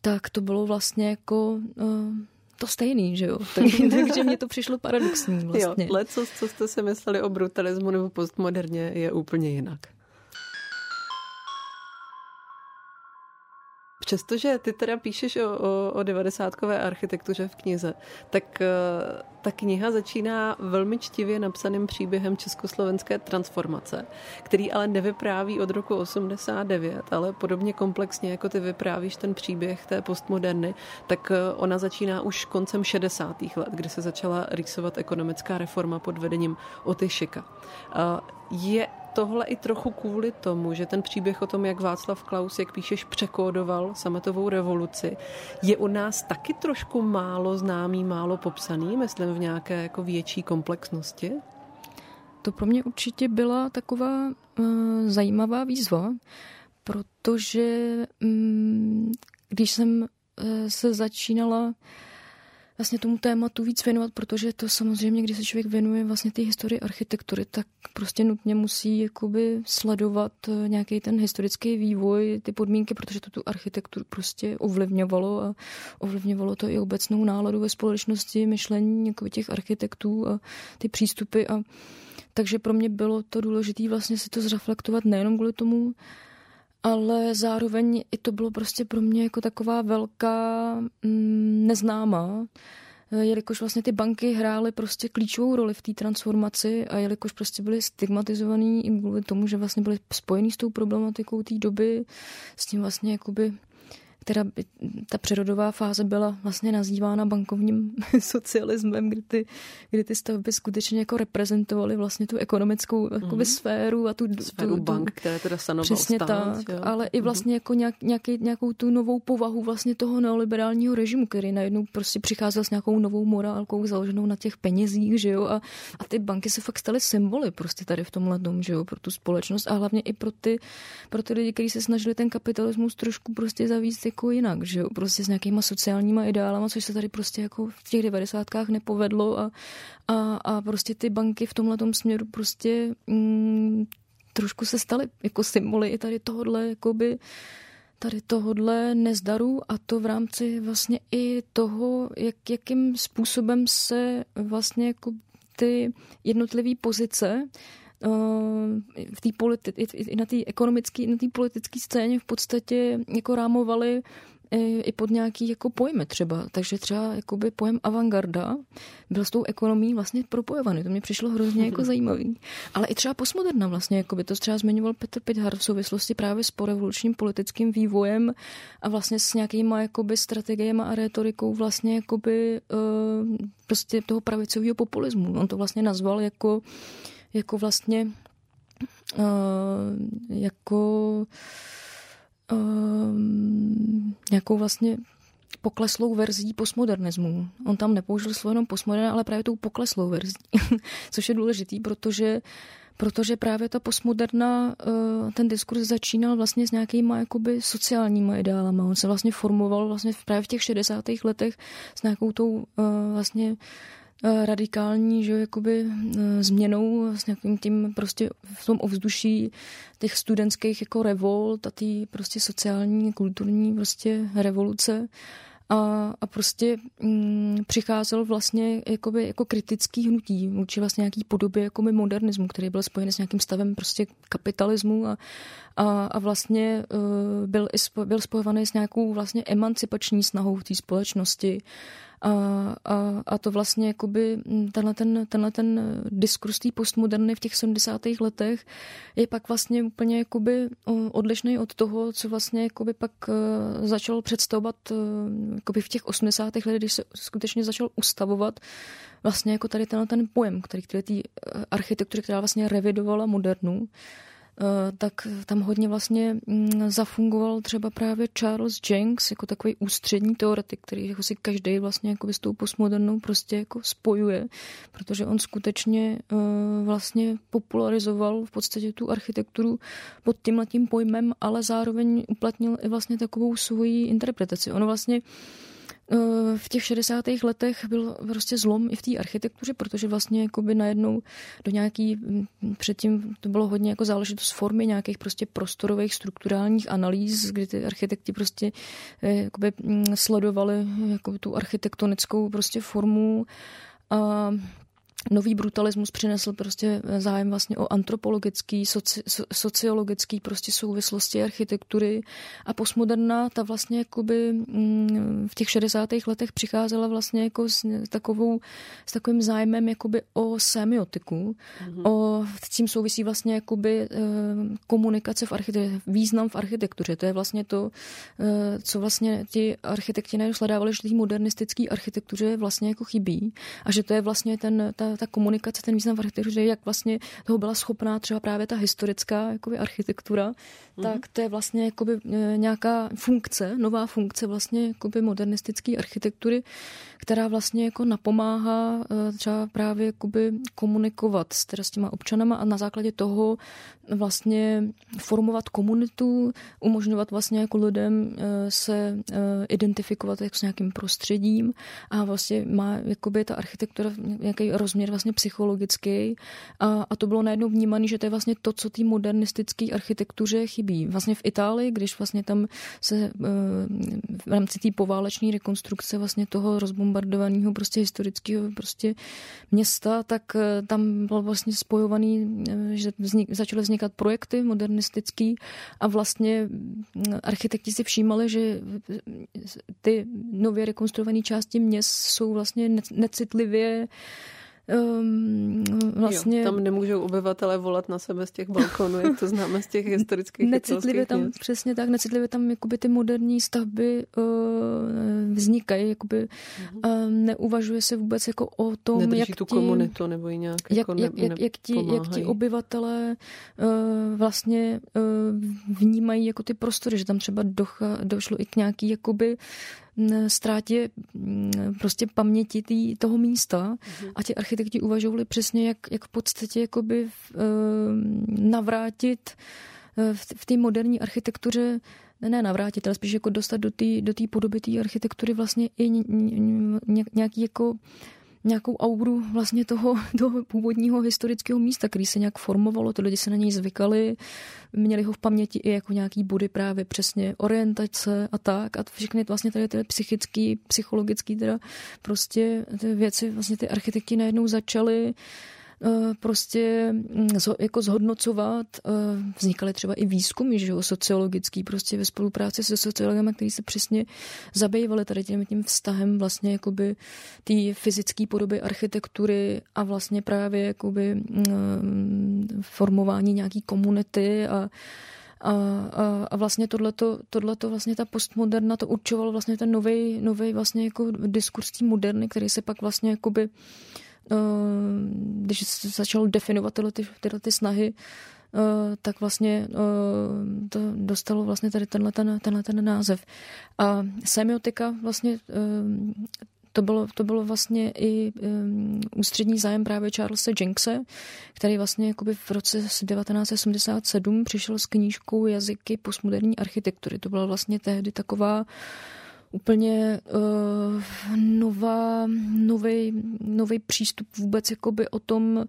tak to bylo vlastně jako uh, to stejný, že jo? Tak, takže mně to přišlo paradoxní vlastně. Jo, co, co jste si mysleli o brutalismu nebo postmoderně, je úplně jinak. Přestože ty teda píšeš o, o, o devadesátkové architektuře v knize, tak uh, ta kniha začíná velmi čtivě napsaným příběhem československé transformace, který ale nevypráví od roku 89, ale podobně komplexně, jako ty vyprávíš ten příběh té postmoderny, tak uh, ona začíná už koncem 60. let, kdy se začala rýsovat ekonomická reforma pod vedením Otyšika. Uh, je tohle i trochu kvůli tomu, že ten příběh o tom, jak Václav Klaus, jak píšeš, překódoval sametovou revoluci, je u nás taky trošku málo známý, málo popsaný, myslím v nějaké jako větší komplexnosti? To pro mě určitě byla taková uh, zajímavá výzva, protože um, když jsem uh, se začínala vlastně tomu tématu víc věnovat, protože to samozřejmě, když se člověk věnuje vlastně té historii architektury, tak prostě nutně musí jakoby sledovat eh, nějaký ten historický vývoj, ty podmínky, protože to tu architekturu prostě ovlivňovalo a ovlivňovalo to i obecnou náladu ve společnosti, myšlení jako těch architektů a ty přístupy a takže pro mě bylo to důležité vlastně si to zreflektovat nejenom kvůli tomu, ale zároveň i to bylo prostě pro mě jako taková velká mm, neznámá, eh, jelikož vlastně ty banky hrály prostě klíčovou roli v té transformaci a jelikož prostě byly stigmatizovaný i kvůli tomu, že vlastně byly spojený s tou problematikou té doby, s tím vlastně jakoby která by, ta přerodová fáze byla vlastně nazývána bankovním socialismem, kdy ty, kdy ty stavby skutečně jako reprezentovaly vlastně tu ekonomickou jakoby, mm. sféru a tu, sféru tu, bank, které teda sanoval Přesně stát, tak, jo. ale i mhm. vlastně jako nějak, nějaký, nějakou tu novou povahu vlastně toho neoliberálního režimu, který najednou prostě přicházel s nějakou novou morálkou založenou na těch penězích, že jo, a, a ty banky se fakt staly symboly prostě tady v tomhle tom, že jo, pro tu společnost a hlavně i pro ty, pro ty lidi, kteří se snažili ten kapitalismus trošku prostě zavíst jako jinak, že jo, prostě s nějakýma sociálníma ideálama, což se tady prostě jako v těch devadesátkách nepovedlo a, a, a prostě ty banky v tomhle směru prostě mm, trošku se staly jako symboly i tady tohodle, jakoby, tady tohodle nezdaru a to v rámci vlastně i toho, jak, jakým způsobem se vlastně jako ty jednotlivé pozice v té politi- i na té ekonomické, na té politické scéně v podstatě jako rámovali i pod nějaký jako pojmy třeba. Takže třeba jakoby pojem avantgarda byl s tou ekonomí vlastně propojovaný. To mě přišlo hrozně jako zajímavý. Ale i třeba postmoderna vlastně, jakoby to třeba zmiňoval Petr Pithar v souvislosti právě s porevolučním politickým vývojem a vlastně s nějakýma jakoby strategiemi a retorikou vlastně jakoby uh, prostě toho pravicového populismu. On to vlastně nazval jako jako vlastně uh, jako uh, nějakou vlastně pokleslou verzí postmodernismu. On tam nepoužil slovo jenom postmodern, ale právě tou pokleslou verzí, což je důležitý, protože protože právě ta postmoderna, eh, ten diskurs začínal vlastně s nějakýma jakoby sociálníma ideálama. On se vlastně formoval vlastně právě v těch 60. letech s nějakou tou vlastně radikální, že jakoby změnou s nějakým tím prostě v tom ovzduší těch studentských jako revolt a ty prostě sociální, kulturní prostě revoluce. A, a prostě mm, přicházel vlastně jakoby, jako kritický hnutí vůči vlastně nějaký podobě jako modernismu, který byl spojen s nějakým stavem prostě kapitalismu a, a, a vlastně uh, byl, byl spojovaný s nějakou vlastně emancipační snahou v té společnosti a, a, a to vlastně jakoby tenhle ten, tenhle ten diskurs té postmoderny v těch 70. letech je pak vlastně úplně jakoby odlišný od toho, co vlastně jakoby pak e, začal představovat e, jakoby v těch 80. letech, když se skutečně začal ustavovat vlastně jako tady tenhle ten pojem, který, který té architektury, která vlastně revidovala modernu, Eh, tak tam hodně vlastně mm, zafungoval třeba právě Charles Jenks jako takový ústřední teoretik, který jako si každý vlastně jako s tou postmodernou prostě jako spojuje, protože on skutečně eh, vlastně popularizoval v podstatě tu architekturu pod tímhletím pojmem, ale zároveň uplatnil i vlastně takovou svoji interpretaci. Ono vlastně Eh, v těch 60. letech byl prostě zlom i v té architektuře, protože vlastně jakoby najednou do nějaký, mm, předtím to bylo hodně jako záležitost formy nějakých prostě prostorových strukturálních analýz, kdy ty architekti prostě eh, jakoby mm, sledovali jakoby tu architektonickou prostě formu a nový brutalismus přinesl prostě zájem vlastně o antropologický, soci, sociologický prostě souvislosti architektury a postmoderna ta vlastně jakoby mm, v těch 60. letech přicházela vlastně jako s takovou, s takovým zájmem jakoby o semiotiku, mm-hmm. o, s tím souvisí vlastně jakoby eh, komunikace v architektuře, význam v architektuře, to je vlastně to, eh, co vlastně ti architekti najednou sledávali, že té modernistické architektuře vlastně jako chybí a že to je vlastně ten, ta ta, komunikace, ten význam v architektuře, jak vlastně toho byla schopná třeba právě ta historická jakoby, architektura, mm-hmm. tak to je vlastně jakoby, e, nějaká funkce, nová funkce vlastně jakoby modernistické architektury, která vlastně jako napomáhá e, třeba právě jakoby komunikovat s, teda s těma občanama a na základě toho vlastně formovat komunitu, umožňovat vlastně jako lidem e, se identifikovat jako s nějakým prostředím a vlastně má jakoby ta architektura nějaký rozměr rozměr vlastně psychologický a, a to bylo najednou vnímané, že to je vlastně to, co té modernistické architektuře chybí. Vlastně v Itálii, když vlastně tam se eh, v rámci té pováleční rekonstrukce vlastně toho rozbombardovaného prostě historického prostě města, tak eh, tam byl vlastně spojovaný, eh, že vznik, začaly vznikat projekty modernistický a vlastně architekti si všímali, že ty nově rekonstruované části měst jsou vlastně necitlivě Um, vlastně... Jo, tam nemůžou obyvatelé volat na sebe z těch balkonů, jak to známe z těch historických Necitlivě tam, měst. přesně tak, necitlivě tam jakoby ty moderní stavby uh, vznikají, jakoby uh, neuvažuje se vůbec jako o tom, Nedrží jak tu ti, komunitu nebo nějak jak, jako ne, jak, jak, jak, ti, jak ti obyvatelé uh, vlastně uh, vnímají jako ty prostory, že tam třeba docha, došlo i k nějaký jakoby ztrátě prostě paměti tý, toho místa mm-hmm. a ti architekti uvažovali přesně, jak, jak v podstatě jakoby v, navrátit e, v, v té moderní architektuře ne, ne navrátit, ale spíš jako dostat do té do podoby té architektury vlastně i nějaký jako nějakou auru vlastně toho, toho původního historického místa, který se nějak formovalo, ty lidi se na něj zvykali, měli ho v paměti i jako nějaký body právě přesně orientace a tak. A všechny vlastně tady ty psychický, psychologický teda prostě ty věci, vlastně ty architekti najednou začaly prostě mm, jako zhodnocovat. Eh, vznikaly třeba i výzkumy, že jo, sociologický, prostě ve spolupráci se sociologami, kteří se přesně zabývali tady tím, tím vztahem vlastně jakoby té fyzické podoby architektury a vlastně právě jakoby mm, formování nějaký komunity a a, a, a vlastně tohleto, tohleto vlastně ta postmoderna to určoval vlastně ten nový nový vlastně jako diskurs moderny, který se pak vlastně jakoby uh, když se začal definovat tyhle, ty, tyhle ty snahy tak vlastně to dostalo vlastně tady tenhle ten, tenhle ten název. A semiotika vlastně to bylo, to bylo vlastně i um, ústřední zájem právě Charlesa Jenkse, který vlastně jakoby v roce 1977 přišel s knížkou Jazyky postmoderní architektury. To byla vlastně tehdy taková úplně uh, nová, nový, nový přístup vůbec jakoby o tom,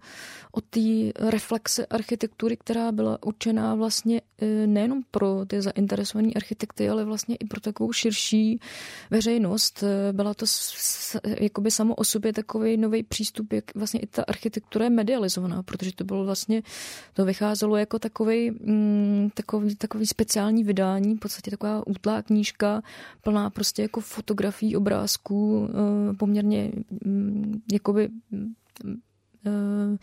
o té reflexe architektury, která byla určená vlastně nejenom pro ty zainteresované architekty, ale vlastně i pro takovou širší veřejnost. Uh, byla to jakoby samo o sobě takový nový přístup, jak vlastně i ta architektura je medializovaná, protože to bylo vlastně, to vycházelo jako takový, mm, takový, takový speciální vydání, v podstatě taková útlá knížka, plná prostě jako fotografií, obrázků, eh, poměrně mm, jakoby eh,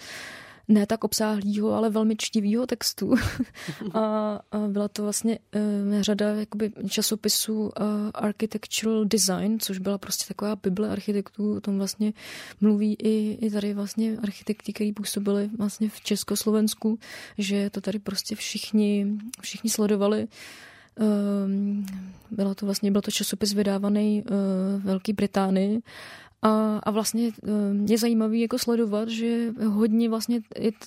ne tak obsáhlýho, ale velmi čtivýho textu. a, a byla to vlastně uh, řada jakoby, časopisů uh, Architectural Design, což byla prostě taková bible architektů. O tom vlastně mluví i, i tady vlastně architekti, kteří působili vlastně v Československu, že to tady prostě všichni, všichni sledovali. Ehm, bylo to vlastně, byl to časopis vydávaný eh, v Velké Británii a, a vlastně ehm, je zajímavý jako sledovat, že hodně vlastně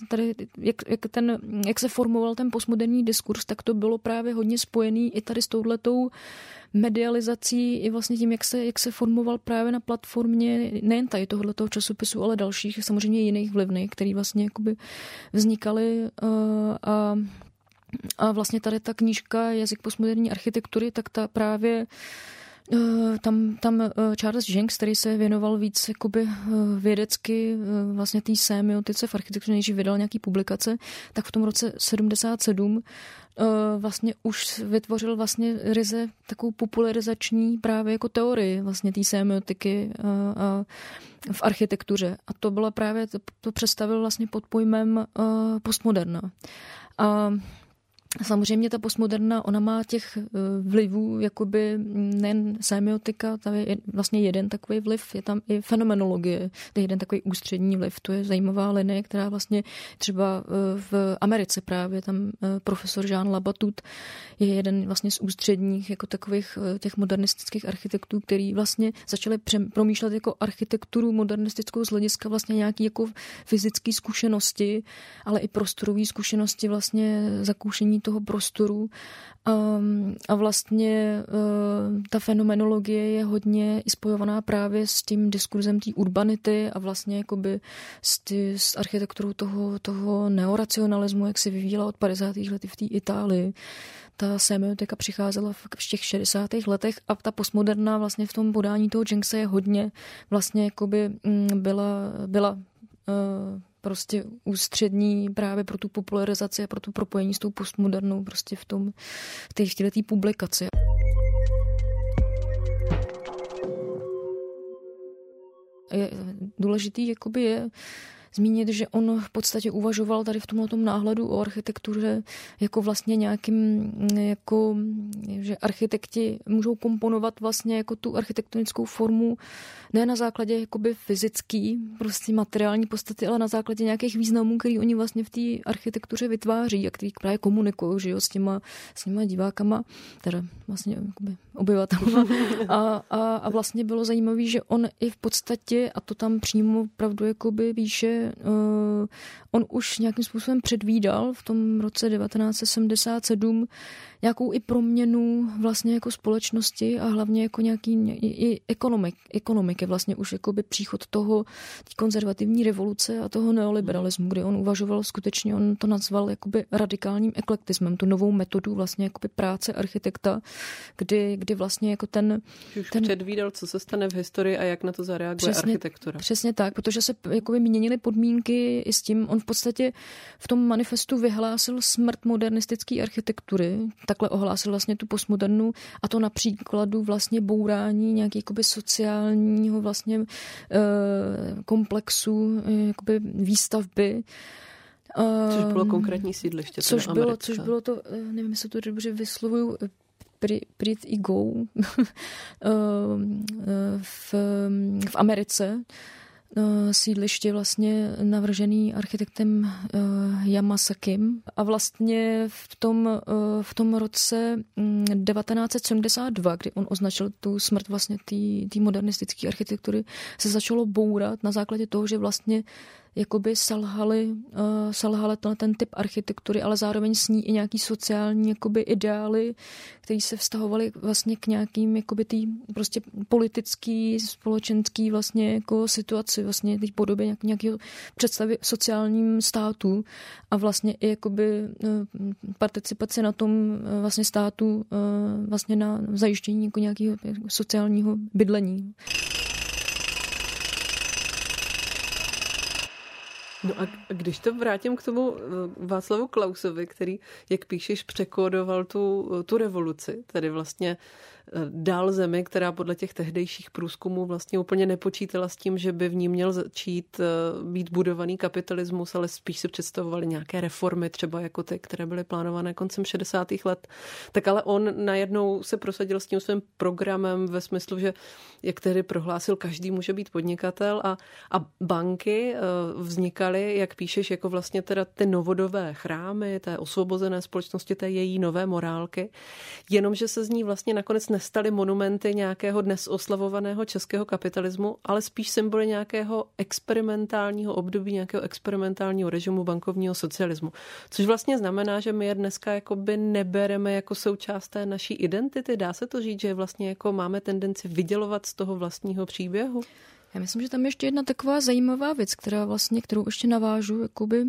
tady, jak, jak, ten, jak se formoval ten postmoderní diskurs, tak to bylo právě hodně spojený i tady s touhletou medializací i vlastně tím, jak se, jak se formoval právě na platformě nejen tady tohoto časopisu, ale dalších, samozřejmě jiných vlivných, který vlastně jakoby vznikaly uh, a a vlastně tady ta knížka Jazyk postmoderní architektury, tak ta právě eh, tam, tam eh, Charles Jenks, který se věnoval víc jakoby eh, vědecky vlastně té semiotice v architektuře, než vydal nějaký publikace, tak v tom roce 77 vlastně už vytvořil vlastně ryze takovou popularizační právě jako teorii vlastně té semiotiky v architektuře. A to bylo právě, to, to představil vlastně pod pojmem postmoderna. A Samozřejmě ta postmoderna, ona má těch eh, vlivů, jakoby nejen semiotika, tam je vlastně jeden takový vliv, je tam i fenomenologie, to je jeden takový ústřední vliv, to je zajímavá linie, která vlastně třeba eh, v Americe právě, tam eh, profesor Jean Labatut je jeden vlastně z ústředních jako takových těch modernistických architektů, který vlastně začali promýšlet jako architekturu modernistickou z hlediska vlastně nějaký jako fyzické zkušenosti, ale i prostorové zkušenosti vlastně zakoušení toho prostoru um, a vlastně uh, ta fenomenologie je hodně spojovaná právě s tím diskurzem té urbanity a vlastně jakoby s, ty, s architekturou toho, toho neoracionalismu, jak se vyvíjela od 50. let v té Itálii ta semiotika přicházela v těch 60. letech a ta postmoderna vlastně v tom podání toho Jenkse je hodně vlastně jakoby mm, byla, byla uh, prostě ústřední právě pro tu popularizaci a pro tu propojení s tou postmodernou prostě v tom, v té vtěletý publikaci. Je důležitý jakoby je zmínit, že on v podstatě uvažoval tady v tomhle náhledu o architektuře jako vlastně nějakým, jako, že architekti můžou komponovat vlastně jako tu architektonickou formu ne na základě jakoby fyzický, prostě materiální podstaty, ale na základě nějakých významů, který oni vlastně v té architektuře vytváří a který právě komunikují, že jo, s těma, s těma divákama, teda vlastně jakoby obyvatelima. A, a, a vlastně bylo zajímavé, že on i v podstatě, a to tam přímo opravdu jakoby píše, uh, on už nějakým způsobem předvídal v tom roce 1977 nějakou i proměnu vlastně jako společnosti a hlavně jako nějaký i, ekonomik, ekonomiky vlastně už jako by příchod toho konzervativní revoluce a toho neoliberalismu, kdy on uvažoval skutečně, on to nazval jakoby radikálním eklektismem, tu novou metodu vlastně jakoby práce architekta, kdy, kdy vlastně jako ten... Už ten, předvídal, co se stane v historii a jak na to zareaguje přesně, architektura. Přesně tak, protože se jakoby měnily podmínky i s tím, on v podstatě v tom manifestu vyhlásil smrt modernistické architektury, takhle ohlásil vlastně tu postmodernu a to na příkladu vlastně bourání nějaký jakoby sociálního vlastně e, komplexu e, jakoby výstavby. Což bylo konkrétní sídliště. Což bylo, což bylo to, nevím, jestli to dobře vyslovuju, Prit i Go v, v Americe sídliště vlastně navržený architektem Yamasakim. A vlastně v tom, v tom roce 1972, mm, kdy on označil tu smrt vlastně té modernistické architektury, se začalo bourat na základě toho, že vlastně jakoby selhali, uh, selhali ten, ten typ architektury, ale zároveň s ní i nějaký sociální jakoby ideály, které se vztahovaly vlastně k nějakým jakoby tý prostě politický, společenský vlastně jako situaci, vlastně té podobě nějak, nějakého představy sociálním státu a vlastně i jakoby uh, participace na tom uh, vlastně státu uh, vlastně na zajištění jako nějakého sociálního bydlení. No a když to vrátím k tomu eh, Václavu Klausovi, který, jak píšeš, překódoval tu, tu revoluci, tedy vlastně dal zemi, která podle těch tehdejších průzkumů vlastně úplně nepočítala s tím, že by v ní měl začít eh, být budovaný kapitalismus, ale spíš si představovali nějaké reformy, třeba jako ty, které byly plánované koncem 60. let. Tak ale on najednou se prosadil s tím svým programem ve smyslu, že jak tedy prohlásil, každý může být podnikatel a, a banky eh, vznikaly, jak píšeš, jako vlastně teda ty novodové chrámy, té osvobozené společnosti, té její nové morálky, jenomže se z ní vlastně nakonec nestaly monumenty nějakého dnes oslavovaného českého kapitalismu, ale spíš symboly nějakého experimentálního období, nějakého experimentálního režimu bankovního socialismu. Což vlastně znamená, že my je dneska jakoby nebereme jako součást té naší identity. Dá se to říct, že vlastně jako máme tendenci vydělovat z toho vlastního příběhu? Já myslím, že tam je ještě jedna taková zajímavá věc, která vlastně, kterou ještě navážu, jakoby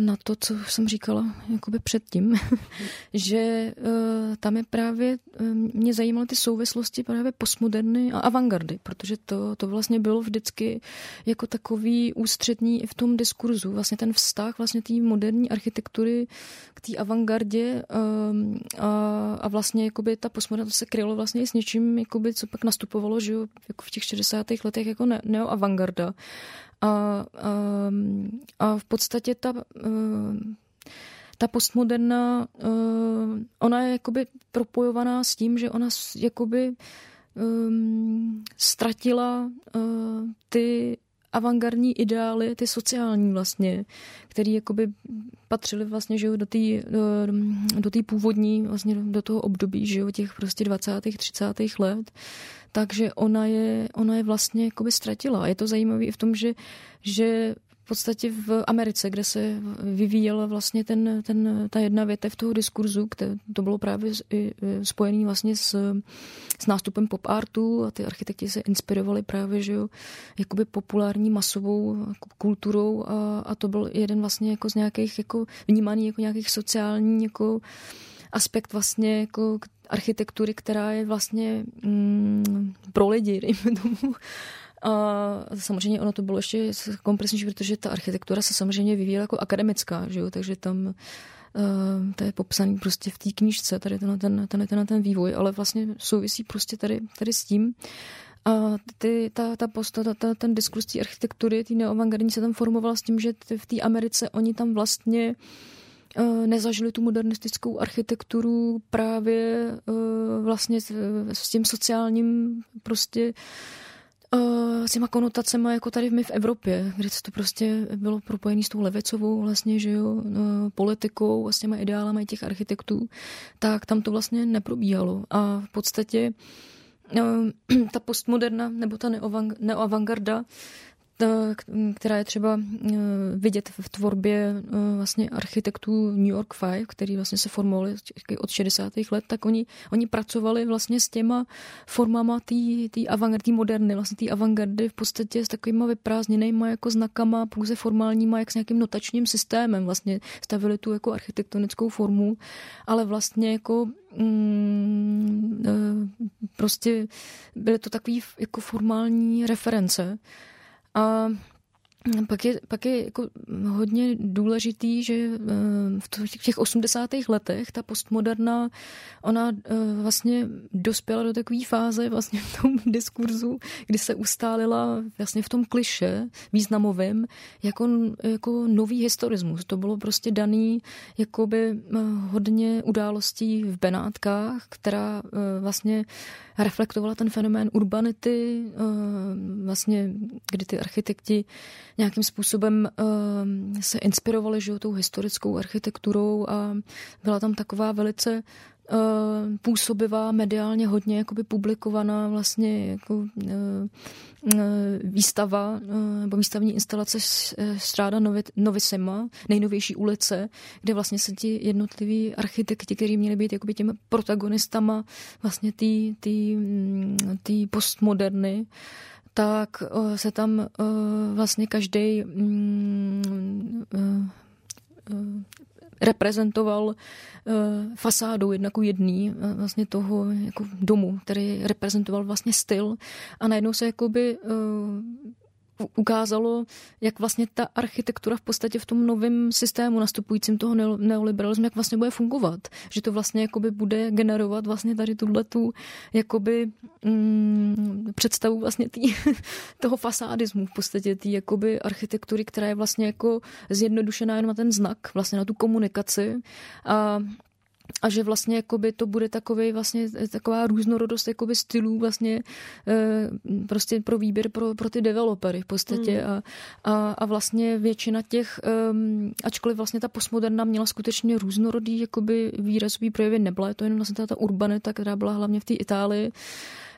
na to, co jsem říkala jakoby předtím, že e, tam je právě, e, mě zajímaly ty souvislosti právě postmoderny a avantgardy, protože to, to vlastně bylo vždycky jako takový ústřední i v tom diskurzu, vlastně ten vztah vlastně té moderní architektury k té avantgardě e, a, a vlastně jakoby ta postmoderna se krylo vlastně i s něčím, jakoby, co pak nastupovalo, že jo, jako v těch 60. letech jako ne, neoavantgarda a, a, v podstatě ta, ta postmoderna, ona je jakoby propojovaná s tím, že ona jakoby ztratila ty avantgardní ideály, ty sociální vlastně, které jakoby patřily vlastně že jo, do té do, do tý původní, vlastně do toho období, že jo, těch prostě 20. 30. let takže ona je, ona je vlastně jakoby ztratila. Je to zajímavé i v tom, že, že v podstatě v Americe, kde se vyvíjela vlastně ten, ten, ta jedna větev toho diskurzu, které to bylo právě spojený vlastně s, s nástupem pop artu a ty architekti se inspirovali právě, že jo, jakoby populární masovou jako kulturou a, a to byl jeden vlastně jako z nějakých jako vnímaný jako nějakých sociální jako aspekt vlastně jako architektury, která je vlastně mm, pro lidi, dejme tomu. A samozřejmě ono to bylo ještě kompresnější, protože ta architektura se samozřejmě vyvíjela jako akademická, že jo? takže tam uh, to je popsaný prostě v té knížce, tady ten, ten, ten, ten, ten vývoj, ale vlastně souvisí prostě tady, tady s tím. A ty, ta, ta, posta, ta, ta, ten diskurs té architektury, té neoavantgardní se tam formoval s tím, že v té Americe oni tam vlastně Eh, nezažili tu modernistickou architekturu právě eh, vlastně s tím sociálním prostě eh, s těma konotacemi jako tady my v Evropě, kde to prostě bylo propojené s tou levicovou vlastně, že jo, politikou a s těma ideálami těch architektů, tak tam to vlastně neprobíhalo. A v podstatě ta postmoderna nebo ta neoavantgarda která je třeba eh, vidět v tvorbě eh, vlastně architektů New York Five, který vlastně se formovali od 60. let, tak oni, oni pracovali vlastně s těma formama té avantgardy moderny, vlastně té avantgardy v podstatě s takovýma vyprázdněnýma jako znakama, pouze formálníma, jak s nějakým notačním systémem vlastně stavili tu jako architektonickou formu, ale vlastně jako mm, eh, prostě byly to takové jako formální reference, a pak je, pak je jako hodně důležitý, že eh, v těch 80. letech ta postmoderna, ona eh, vlastně dospěla do takové fáze vlastně v tom diskurzu, kdy se ustálila vlastně v tom kliše významovém jako, jako nový historismus. To bylo prostě daný jakoby eh, hodně událostí v Benátkách, která vlastně reflektovala ten fenomén urbanity, vlastně kdy ty architekti nějakým způsobem uh, se inspirovali že, tou historickou architekturou a byla tam taková velice působivá, mediálně hodně jakoby publikovaná vlastně jako uh, výstava nebo výstavní instalace Stráda Novisema, nejnovější ulice, kde vlastně se ti jednotliví architekti, kteří měli být jakoby těmi protagonistama vlastně té postmoderny, tak eh, se tam eh, vlastně každý mm, eh, reprezentoval fasádou jednaku jedný vlastně toho jako domu, který reprezentoval vlastně styl. A najednou se jakoby ukázalo, jak vlastně ta architektura v podstatě v tom novém systému nastupujícím toho neoliberalismu, jak vlastně bude fungovat. Že to vlastně jakoby bude generovat vlastně tady tuhletu jakoby mm, představu vlastně tý, toho fasádismu v podstatě té jakoby architektury, která je vlastně jako zjednodušená jenom na ten znak, vlastně na tu komunikaci a a že vlastně jakoby to bude takový vlastně taková různorodost jakoby stylů vlastně e, prostě pro výběr pro, pro ty developery v podstatě mm. a, a, a, vlastně většina těch, um, ačkoliv vlastně ta postmoderna měla skutečně různorodý jakoby výrazový projevy, nebyla je to jenom vlastně ta, ta urbanita, která byla hlavně v té Itálii, Eh,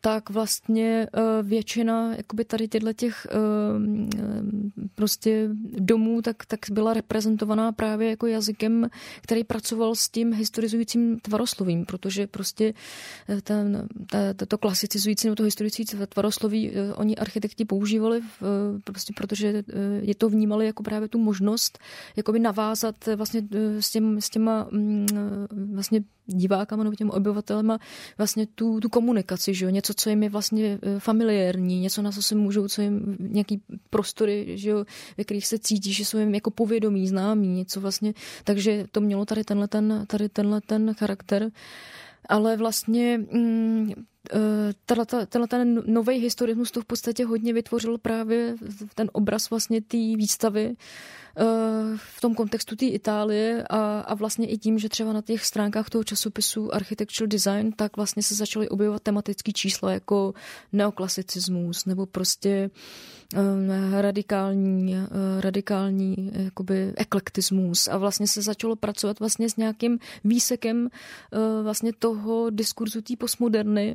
tak vlastně eh, většina jakoby tady těchto těch eh, prostě domů tak, tak byla reprezentovaná právě jako jazykem, který pracoval s tím historizujícím tvaroslovím, protože prostě ten, ta, to klasicizující nebo to historizující tvarosloví oni architekti používali, prostě protože je to vnímali jako právě tu možnost jakoby navázat vlastně s, těm, s těma mm, vlastně divákama nebo těm obyvatelema vlastně tu, tu komunikaci, že jo? něco, co jim je vlastně eh, familiární, něco, na co se můžou, co jim nějaký prostory, že jo? ve kterých se cítí, že jsou jim jako povědomí, známí, něco vlastně, takže to mělo tady tenhle ten, tady tenhle ten charakter. Ale vlastně mm, tenhle ten nový historismus to v podstatě hodně vytvořil právě ten obraz vlastně té výstavy, v tom kontextu té Itálie a, a vlastně i tím, že třeba na těch stránkách toho časopisu Architectural Design, tak vlastně se začaly objevovat tematické čísla jako neoklasicismus nebo prostě um, radikální, uh, radikální jakoby eklektismus. A vlastně se začalo pracovat vlastně s nějakým výsekem vlastně toho diskurzu té postmoderny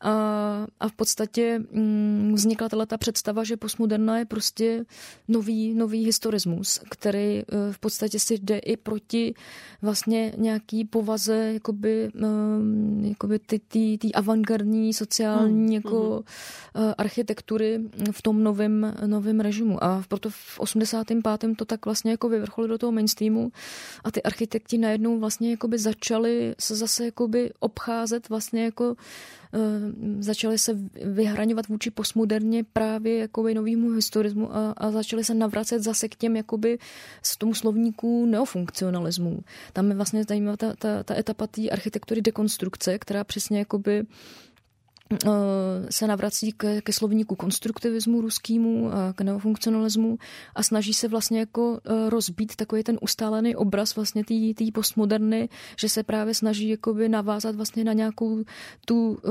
a, a v podstatě mm, vznikla ta představa, že postmoderna je prostě nový, nový historismus, který e, v podstatě si jde i proti vlastně nějaký povaze jakoby, e, jakoby ty, ty, ty avantgardní sociální hmm. jako hmm. architektury v tom novém, novém režimu. A proto v 85. to tak vlastně jako vyvrcholilo do toho mainstreamu a ty architekti najednou vlastně jakoby začali se zase jakoby obcházet vlastně jako začaly se vyhraňovat vůči postmoderně právě jakoby novýmu historismu a, a začaly se navracet zase k těm jakoby z tomu slovníku neofunkcionalismu. Tam je vlastně zajímavá ta, ta, ta etapa té architektury dekonstrukce, která přesně jakoby se navrací ke, ke slovníku konstruktivismu ruskýmu, k neofunkcionalismu a snaží se vlastně jako eh, rozbít takový ten ustálený obraz vlastně té postmoderny, že se právě snaží jakoby navázat vlastně na nějakou tu eh,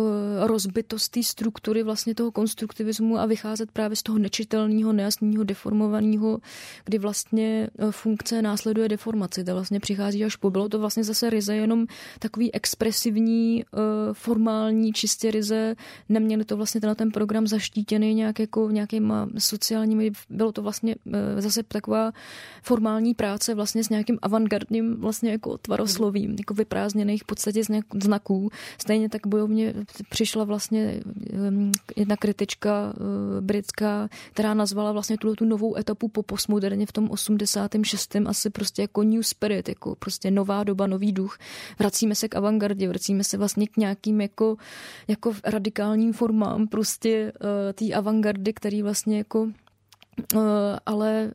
rozbitost té struktury vlastně toho konstruktivismu a vycházet právě z toho nečitelného, nejasného, deformovaného, kdy vlastně funkce následuje deformaci, to vlastně přichází až po. Bylo to vlastně zase ryze jenom takový expresivní, formální, čistě ryze neměli to vlastně ten program zaštítěný nějak jako nějakýma sociálními, bylo to vlastně eh, zase taková formální práce vlastně s nějakým avantgardním vlastně jako tvaroslovím, jako vyprázdněných v podstatě z znaků. Stejně tak bojovně přišla vlastně ehm, jedna kritička eh, britská, která nazvala vlastně tu, tu novou etapu po postmoderně v tom 86. asi prostě jako new spirit, jako prostě nová doba, nový duch. Vracíme se k avantgardě, vracíme se vlastně k nějakým jako, jako radikálním formám prostě uh, té avantgardy, který vlastně jako ale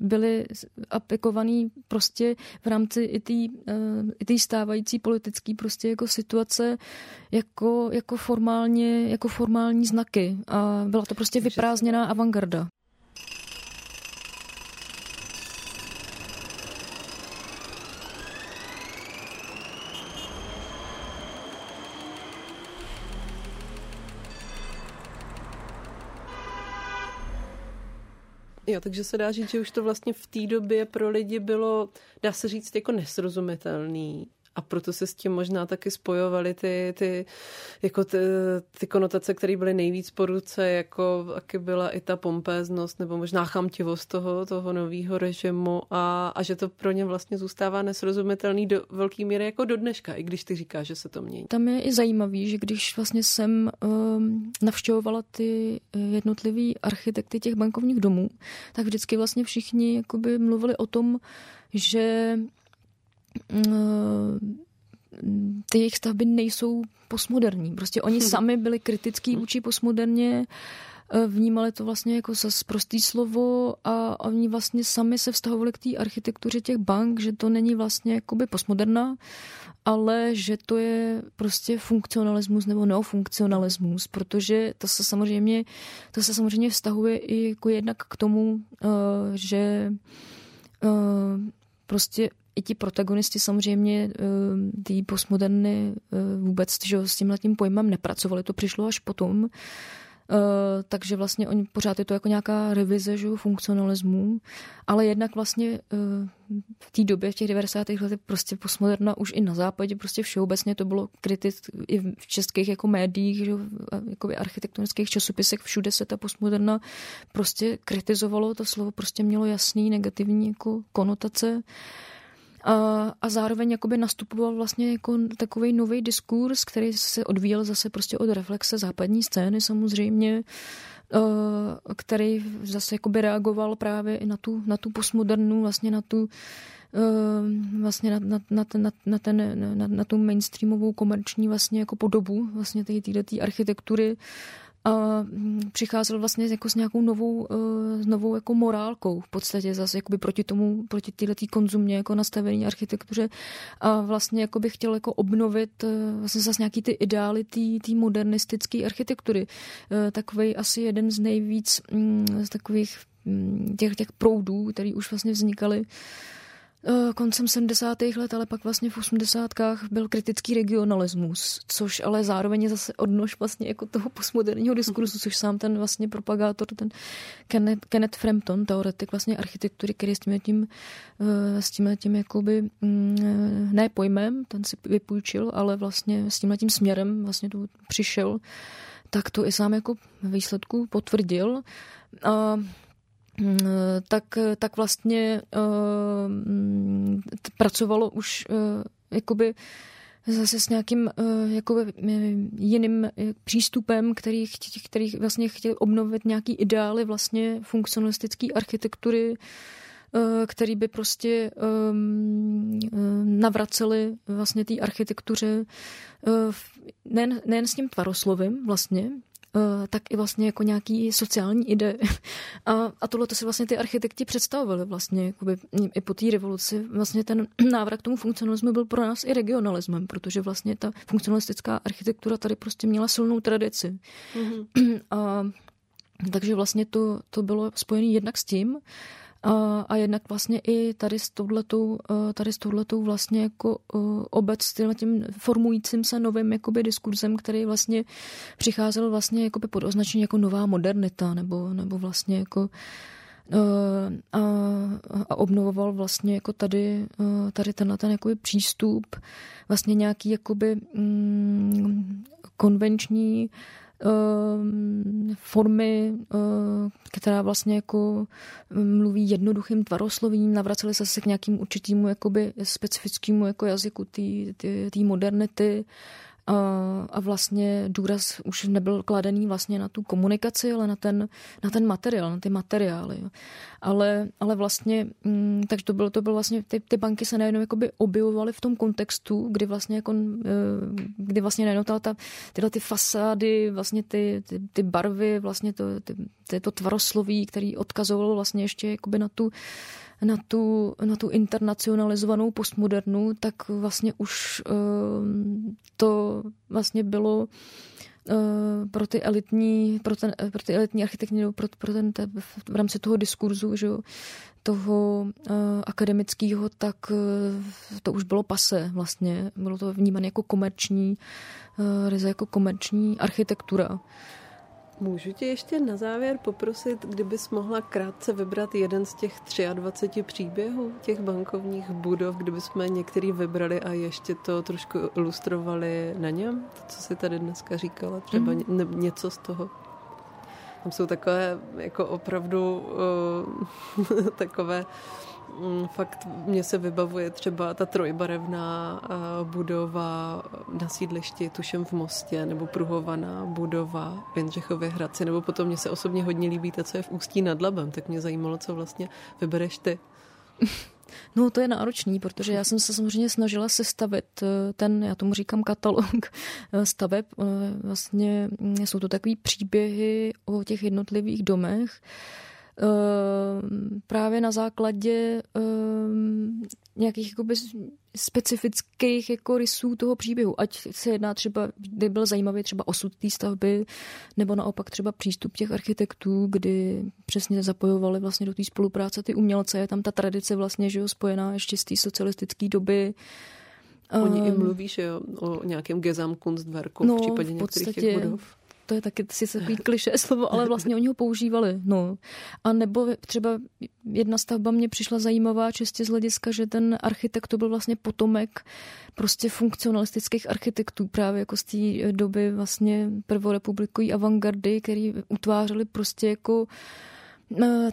byly aplikovaný prostě v rámci i té i tý stávající politické prostě jako situace jako, jako, formálně, jako formální znaky a byla to prostě vyprázdněná avantgarda. Jo, takže se dá říct, že už to vlastně v té době pro lidi bylo, dá se říct, jako nesrozumitelný a proto se s tím možná taky spojovaly ty, ty, jako ty, ty konotace, které byly nejvíc po ruce, jako taky byla i ta pompéznost nebo možná chamtivost toho, toho nového režimu a, a že to pro ně vlastně zůstává nesrozumitelný do velké míry jako do dneška, i když ty říkáš, že se to mění. Tam je i zajímavý, že když vlastně jsem um, navštěvovala ty jednotlivý architekty těch bankovních domů, tak vždycky vlastně všichni mluvili o tom, že ty jejich stavby nejsou postmoderní. Prostě oni sami byli kritický vůči postmoderně, eh, vnímali to vlastně jako za prostý slovo a oni vlastně sami se vztahovali k té architektuře těch bank, že to není vlastně jakoby postmoderna, ale že to je prostě funkcionalismus nebo neofunkcionalismus, protože to se samozřejmě, to se samozřejmě vztahuje i jako jednak k tomu, eh, že eh, prostě i ti protagonisti samozřejmě eh, ty postmoderny eh, vůbec že s tím pojmem nepracovali, to přišlo až potom. Uh, takže vlastně oni pořád je to jako nějaká revize že, funkcionalismu, ale jednak vlastně uh, v té době, v těch 90. letech prostě postmoderna už i na západě prostě všeobecně to bylo kritic i v českých jako médiích, že, jako architektonických časopisech, všude se ta postmoderna prostě kritizovalo, to slovo prostě mělo jasný negativní jako konotace. Uh, a, a zároveň jakoby nastupoval vlastně jako takový nový diskurs, který se odvíjel zase prostě od reflexe západní scény samozřejmě, který zase jakoby reagoval právě i na tu, na tu postmodernu, vlastně na tu vlastně na, na, na, na, na, ten, na, na tu mainstreamovou komerční vlastně jako podobu vlastně té architektury a mm, přicházel vlastně jako s nějakou novou, uh, novou jako morálkou v podstatě zase jakoby proti tomu, proti této konzumně jako nastavení architektuře a vlastně jako by chtěl jako obnovit uh, vlastně zase nějaký ty ideály té modernistické architektury. Uh, takový asi jeden z nejvíc um, z takových um, těch, těch proudů, který už vlastně vznikaly koncem 70. let, ale pak vlastně v 80. byl kritický regionalismus, což ale zároveň je zase odnož vlastně jako toho postmoderního diskurzu, což sám ten vlastně propagátor, ten Kenneth, Kenneth Frampton, teoretik vlastně architektury, který s tím tím, eh, s tím tím jakoby, mm, eh, ne pojmem, ten si vypůjčil, ale vlastně s tím tím směrem vlastně tu přišel, tak to i sám jako výsledku potvrdil. A tak, tak vlastně uh, pracovalo už uh, jakoby zase s nějakým uh, jako jiným přístupem, který, který vlastně chtěl obnovit nějaký ideály vlastně funkcionalistické architektury, který by prostě um, navraceli vlastně té architektuře nejen, nejen s tím tvaroslovím vlastně, Eh, tak i vlastně jako nějaký sociální ide. A, a tohle to si vlastně ty architekti představovali vlastně jakoby, i po té revoluci. Vlastně ten návrat k tomu funkcionalismu byl pro nás i regionalismem, protože vlastně ta funkcionalistická architektura tady prostě měla silnou tradici. Mm-hmm. A, takže vlastně to, to bylo spojené jednak s tím, a, a jednak vlastně i tady s touhletou, tady s touhletou vlastně jako obec s tím formujícím se novým jakoby diskurzem, který vlastně přicházel vlastně jakoby pod označení jako nová modernita nebo, nebo vlastně jako a, a obnovoval vlastně jako tady, tady tenhle ten jakoby přístup, vlastně nějaký jakoby mm, konvenční Ehm, formy, eh, která vlastně jako mluví jednoduchým tvaroslovím, navraceli se se k nějakým určitému jakoby specifickému jako jazyku té modernity. a, a vlastně důraz už nebyl kladený vlastně na tu komunikaci, ale na ten, na ten materiál, na ty materiály. Jo. Ale, ale vlastně, mm, takže to bylo, to bylo vlastně, ty, ty banky se najednou jakoby objevovaly v tom kontextu, kdy vlastně jako, eh, kdy vlastně najednou ta, ta, tyhle ty fasády, vlastně ty, ty, ty barvy, vlastně to, ty, ty, to tvarosloví, který odkazovalo vlastně ještě jakoby na tu na tu, na tu internacionalizovanou postmodernu, tak vlastně už uh, to vlastně bylo uh, pro ty elitní, pro, ten, pro ty elitní architekty, pro, pro ten, te, v rámci toho diskurzu, že toho uh, akademického, tak uh, to už bylo pase vlastně. Bylo to vnímané jako komerční, uh, ryze jako komerční architektura. Můžu tě ještě na závěr poprosit, kdybys mohla krátce vybrat jeden z těch 23 příběhů těch bankovních budov, kdybychom některý vybrali a ještě to trošku ilustrovali na něm? To, co jsi tady dneska říkala, třeba mm. ně, něco z toho? Tam jsou takové jako opravdu uh, takové fakt mě se vybavuje třeba ta trojbarevná eh, budova na sídlišti, tušem v Mostě, nebo pruhovaná budova v Jindřichově Hradci, nebo potom mě se osobně hodně líbí to, co je v Ústí nad Labem, tak mě zajímalo, co vlastně vybereš ty. No to je náročný, protože já jsem se samozřejmě snažila sestavit eh, ten, já tomu říkám katalog eh, staveb. Vlastně mm, jsou to takové příběhy o těch jednotlivých domech, právě na základě um, nějakých jakoby specifických jako rysů toho příběhu. Ať se jedná třeba, kdy byl zajímavý třeba osud té stavby, nebo naopak třeba přístup těch architektů, kdy přesně zapojovali vlastně do té spolupráce ty umělce. Je tam ta tradice vlastně, že jo, spojená ještě z té socialistické doby. Oni um, i ehm, mluví, že jo, o nějakém Gesamtkunstwerku no, v případě v podstatě, některých budov to je taky si takový kliše slovo, ale vlastně oni ho používali. No. A nebo třeba jedna stavba mě přišla zajímavá čistě z hlediska, že ten architekt to byl vlastně potomek prostě funkcionalistických architektů právě jako z té doby vlastně prvorepublikový avantgardy, který utvářeli prostě jako Eh,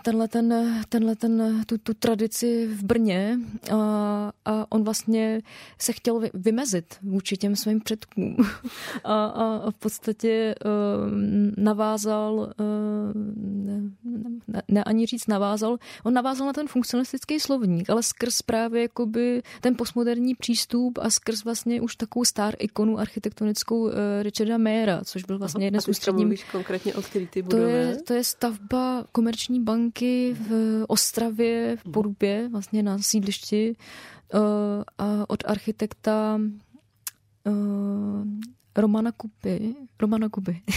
tenhle ten, tenhle ten, tu, tu tradici v Brně a, a on vlastně se chtěl vymezit vůči těm svým předkům a, a v podstatě uh, navázal, uh, ne, ne ani říct navázal, on navázal na ten funkcionalistický slovník, ale skrz právě jakoby ten postmoderní přístup a skrz vlastně už takovou star ikonu architektonickou uh, Richarda Mayera, což byl vlastně jeden z ústředních. konkrétně od který ty to je, to je stavba komerční komerční banky v Ostravě, v Porubě, vlastně na sídlišti eh, a od architekta eh, Romana Kupy. Romana Kupy.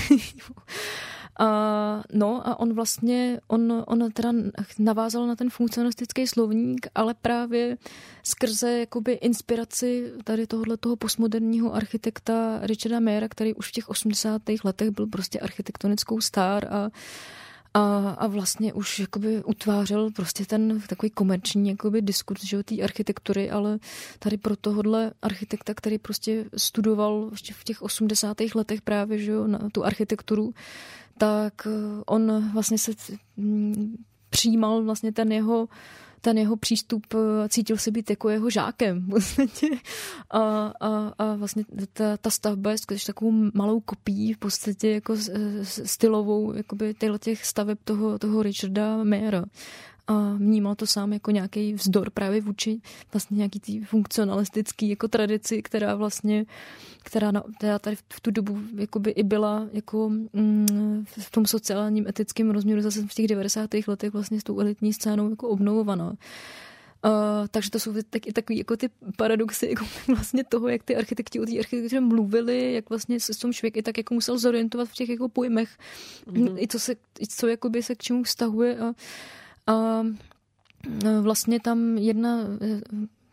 A, no a on vlastně, on, on teda navázal na ten funkcionalistický slovník, ale právě skrze jakoby inspiraci tady tohohle toho postmoderního architekta Richarda Mayera, který už v těch 80. letech byl prostě architektonickou star a a, a vlastně už jakoby utvářel prostě ten takový komerční jakoby diskurs že, té architektury, ale tady pro tohohle architekta, který prostě studoval ještě v těch 80. letech právě že, na tu architekturu, tak eh, on vlastně se mm, přijímal vlastně ten jeho ten jeho přístup, eh, cítil se být jako jeho žákem v podstatě. A, a, a vlastně ta, ta stavba je skutečně takovou malou kopií v podstatě jako stylovou jakoby těch staveb toho, toho Richarda Mayera a vnímal to sám jako nějaký vzdor právě vůči vlastně nějaký tý funkcionalistický jako tradici, která vlastně, která, na, která tady v tu dobu jakoby i byla jako mm, v tom sociálním etickém rozměru zase v těch 90. letech vlastně s tou elitní scénou jako obnovovaná. Uh, takže to jsou taky takový jako ty paradoxy jako vlastně toho, jak ty architekti o té architektuře mluvili, jak vlastně se tom člověk i tak jako musel zorientovat v těch jako pojmech, mm-hmm. i co se, i co jakoby se k čemu vztahuje a a e, vlastně tam jedna e,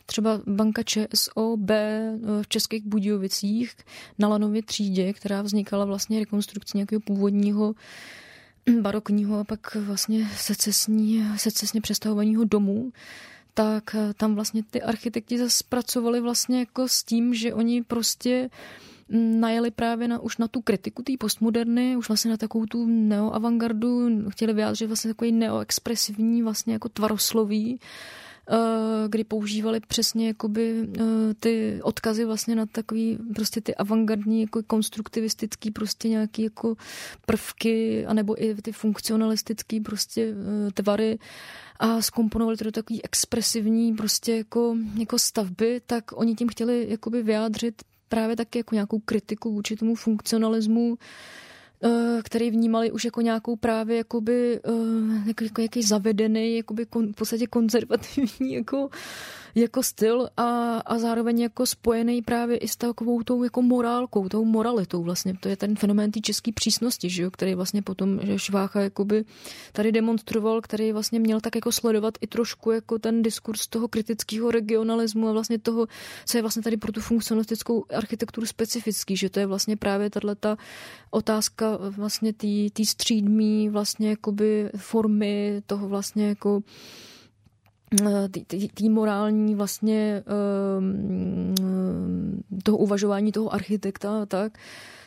třeba banka ČSOB e, v Českých Budějovicích na Lanově třídě, která vznikala vlastně rekonstrukcí nějakého původního barokního a pak vlastně secesní, secesně přestahovaného domu, tak tam vlastně ty architekti zase pracovali vlastně jako s tím, že oni prostě uh, najeli právě na, už na tu kritiku té postmoderny, už vlastně na takovou tu neoavantgardu, chtěli vyjádřit vlastně takový neoexpresivní vlastně jako tvarosloví kdy používali přesně jakoby ty odkazy vlastně na takový prostě ty avantgardní jako konstruktivistický prostě nějaký jako prvky anebo i ty funkcionalistický prostě tvary a skomponovali to do takový expresivní prostě jako, jako stavby, tak oni tím chtěli jakoby vyjádřit právě taky jako nějakou kritiku vůči tomu funkcionalismu, eh, který vnímali už jako nějakou právě jakoby, eh, jako, jako jaký zavedený, jakoby kon, v podstatě konzervativní jako jako styl a, a zároveň jako spojený právě i s takovou tou jako morálkou, tou moralitou vlastně. To je ten fenomén té české přísnosti, že jo, který vlastně potom že Švácha jakoby tady demonstroval, který vlastně měl tak jako sledovat i trošku jako ten diskurs toho kritického regionalismu a vlastně toho, co je vlastně tady pro tu funkcionalistickou architekturu specifický, že to je vlastně právě tato otázka vlastně té střídmí vlastně jakoby formy toho vlastně jako té morální vlastně um, toho uvažování toho architekta tak.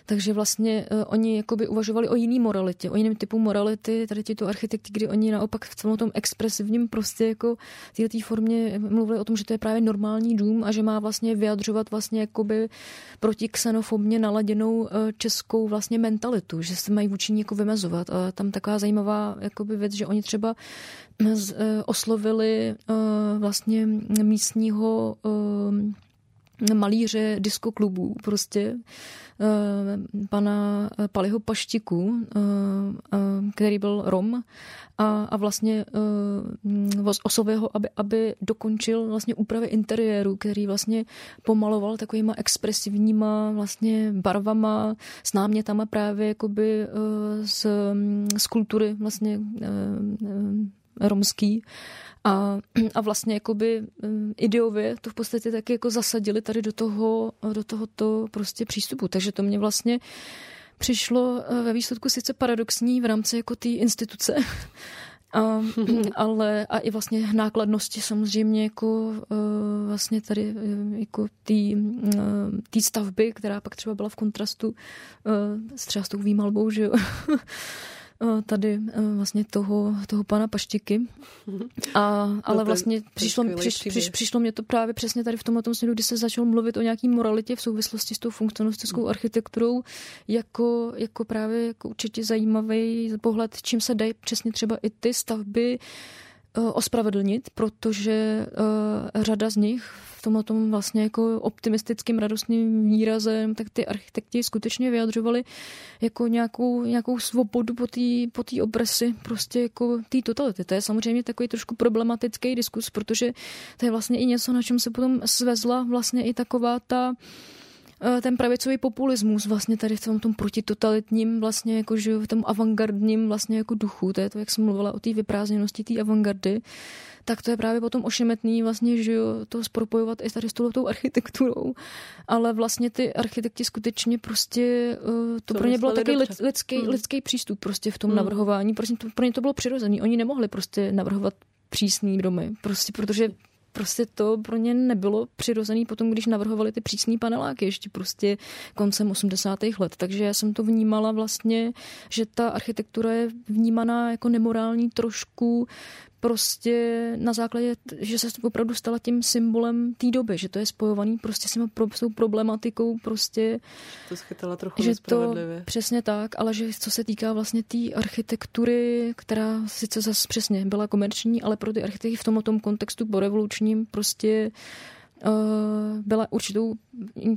Takže vlastně uh, oni jakoby uvažovali o jiný moralitě, o jiném typu morality, tady ti to architekti, kdy oni naopak v celém tom expresivním prostě jako této formě mluvili o tom, že to je právě normální dům a že má vlastně vyjadřovat vlastně jakoby proti xenofobně naladěnou uh, českou vlastně mentalitu, že se mají vůči ní jako vymezovat. A tam taková zajímavá jakoby věc, že oni třeba Eh, oslovili eh, vlastně místního eh, malíře diskoklubů prostě, pana Paliho Paštiku, který byl Rom a, a vlastně oslovil ho, aby, aby dokončil vlastně úpravy interiéru, který vlastně pomaloval takovýma expresivníma vlastně barvama, s námětama právě jakoby z, z kultury vlastně romský a, a vlastně jakoby mm, ideově to v podstatě taky jako zasadili tady do toho, do tohoto prostě přístupu. Takže to mě vlastně přišlo eh, ve výsledku sice paradoxní v rámci jako té instituce, a, ale a i vlastně nákladnosti samozřejmě jako eh, vlastně tady eh, jako té stavby, která pak třeba byla v kontrastu s třeba s tou výmalbou, že jo. Eh, tady eh, vlastně toho, toho pana Paštiky. A, ale vlastně přišlo, přiš, přiš, přišlo mě to právě přesně tady v tomhle směru, kdy se začalo mluvit o nějaký moralitě v souvislosti s tou funkcionalistickou hmm. architekturou, jako, jako právě jako určitě zajímavý pohled, čím se dají přesně třeba i ty stavby eh, ospravedlnit, protože řada z nich tomhle tom vlastně jako optimistickým, radostným výrazem, tak ty architekti skutečně vyjadřovali jako nějakou, nějakou svobodu po té po tý opresi, prostě jako té totality. To je samozřejmě takový trošku problematický diskus, protože to je vlastně i něco, na čem se potom svezla vlastně i taková ta Eh, ten pravicový populismus vlastně tady v tom, tom protitotalitním vlastně jako, že v tom avantgardním vlastně jako duchu, to je to, jak jsem mluvila o té vyprázdněnosti té avantgardy, tak to je právě potom ošemetný vlastně, že jo, to spropojovat i tady s tou architekturou, ale vlastně ty architekti skutečně prostě, uh, to, to pro ně bylo takový lidský, hmm. lidský přístup prostě v tom hmm. navrhování, prostě to, pro ně to bylo přirozené, oni nemohli prostě navrhovat přísný domy, prostě protože prostě to pro ně nebylo přirozený potom, když navrhovali ty přísný paneláky ještě prostě koncem 80. let. Takže já jsem to vnímala vlastně, že ta architektura je vnímaná jako nemorální trošku prostě na základě, že se opravdu stala tím symbolem té doby, že to je spojovaný prostě s tou problematikou prostě. To schytala trochu že to Přesně tak, ale že co se týká vlastně té architektury, která sice zase přesně byla komerční, ale pro ty architekty v tomto kontextu po revolučním prostě uh, byla určitou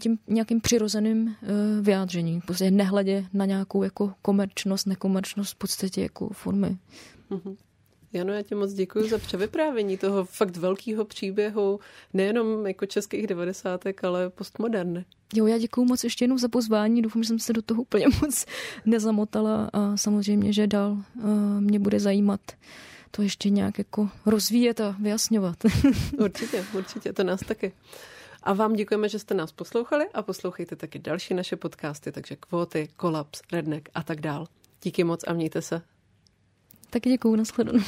tím nějakým přirozeným uh, vyjádřením. Prostě nehledě na nějakou jako komerčnost, nekomerčnost v podstatě jako formy. Mm-hmm. Jano, já ti moc děkuji za převyprávění toho fakt velkého příběhu, nejenom jako českých devadesátek, ale postmoderny. Jo, já děkuji moc ještě jednou za pozvání. Doufám, že jsem se do toho úplně moc nezamotala a samozřejmě, že dál uh, mě bude zajímat to ještě nějak jako rozvíjet a vyjasňovat. určitě, určitě, to nás taky. A vám děkujeme, že jste nás poslouchali a poslouchejte taky další naše podcasty, takže kvóty, kolaps, redneck a tak dál. Díky moc a mějte se. Taky děkuju, nashledanou.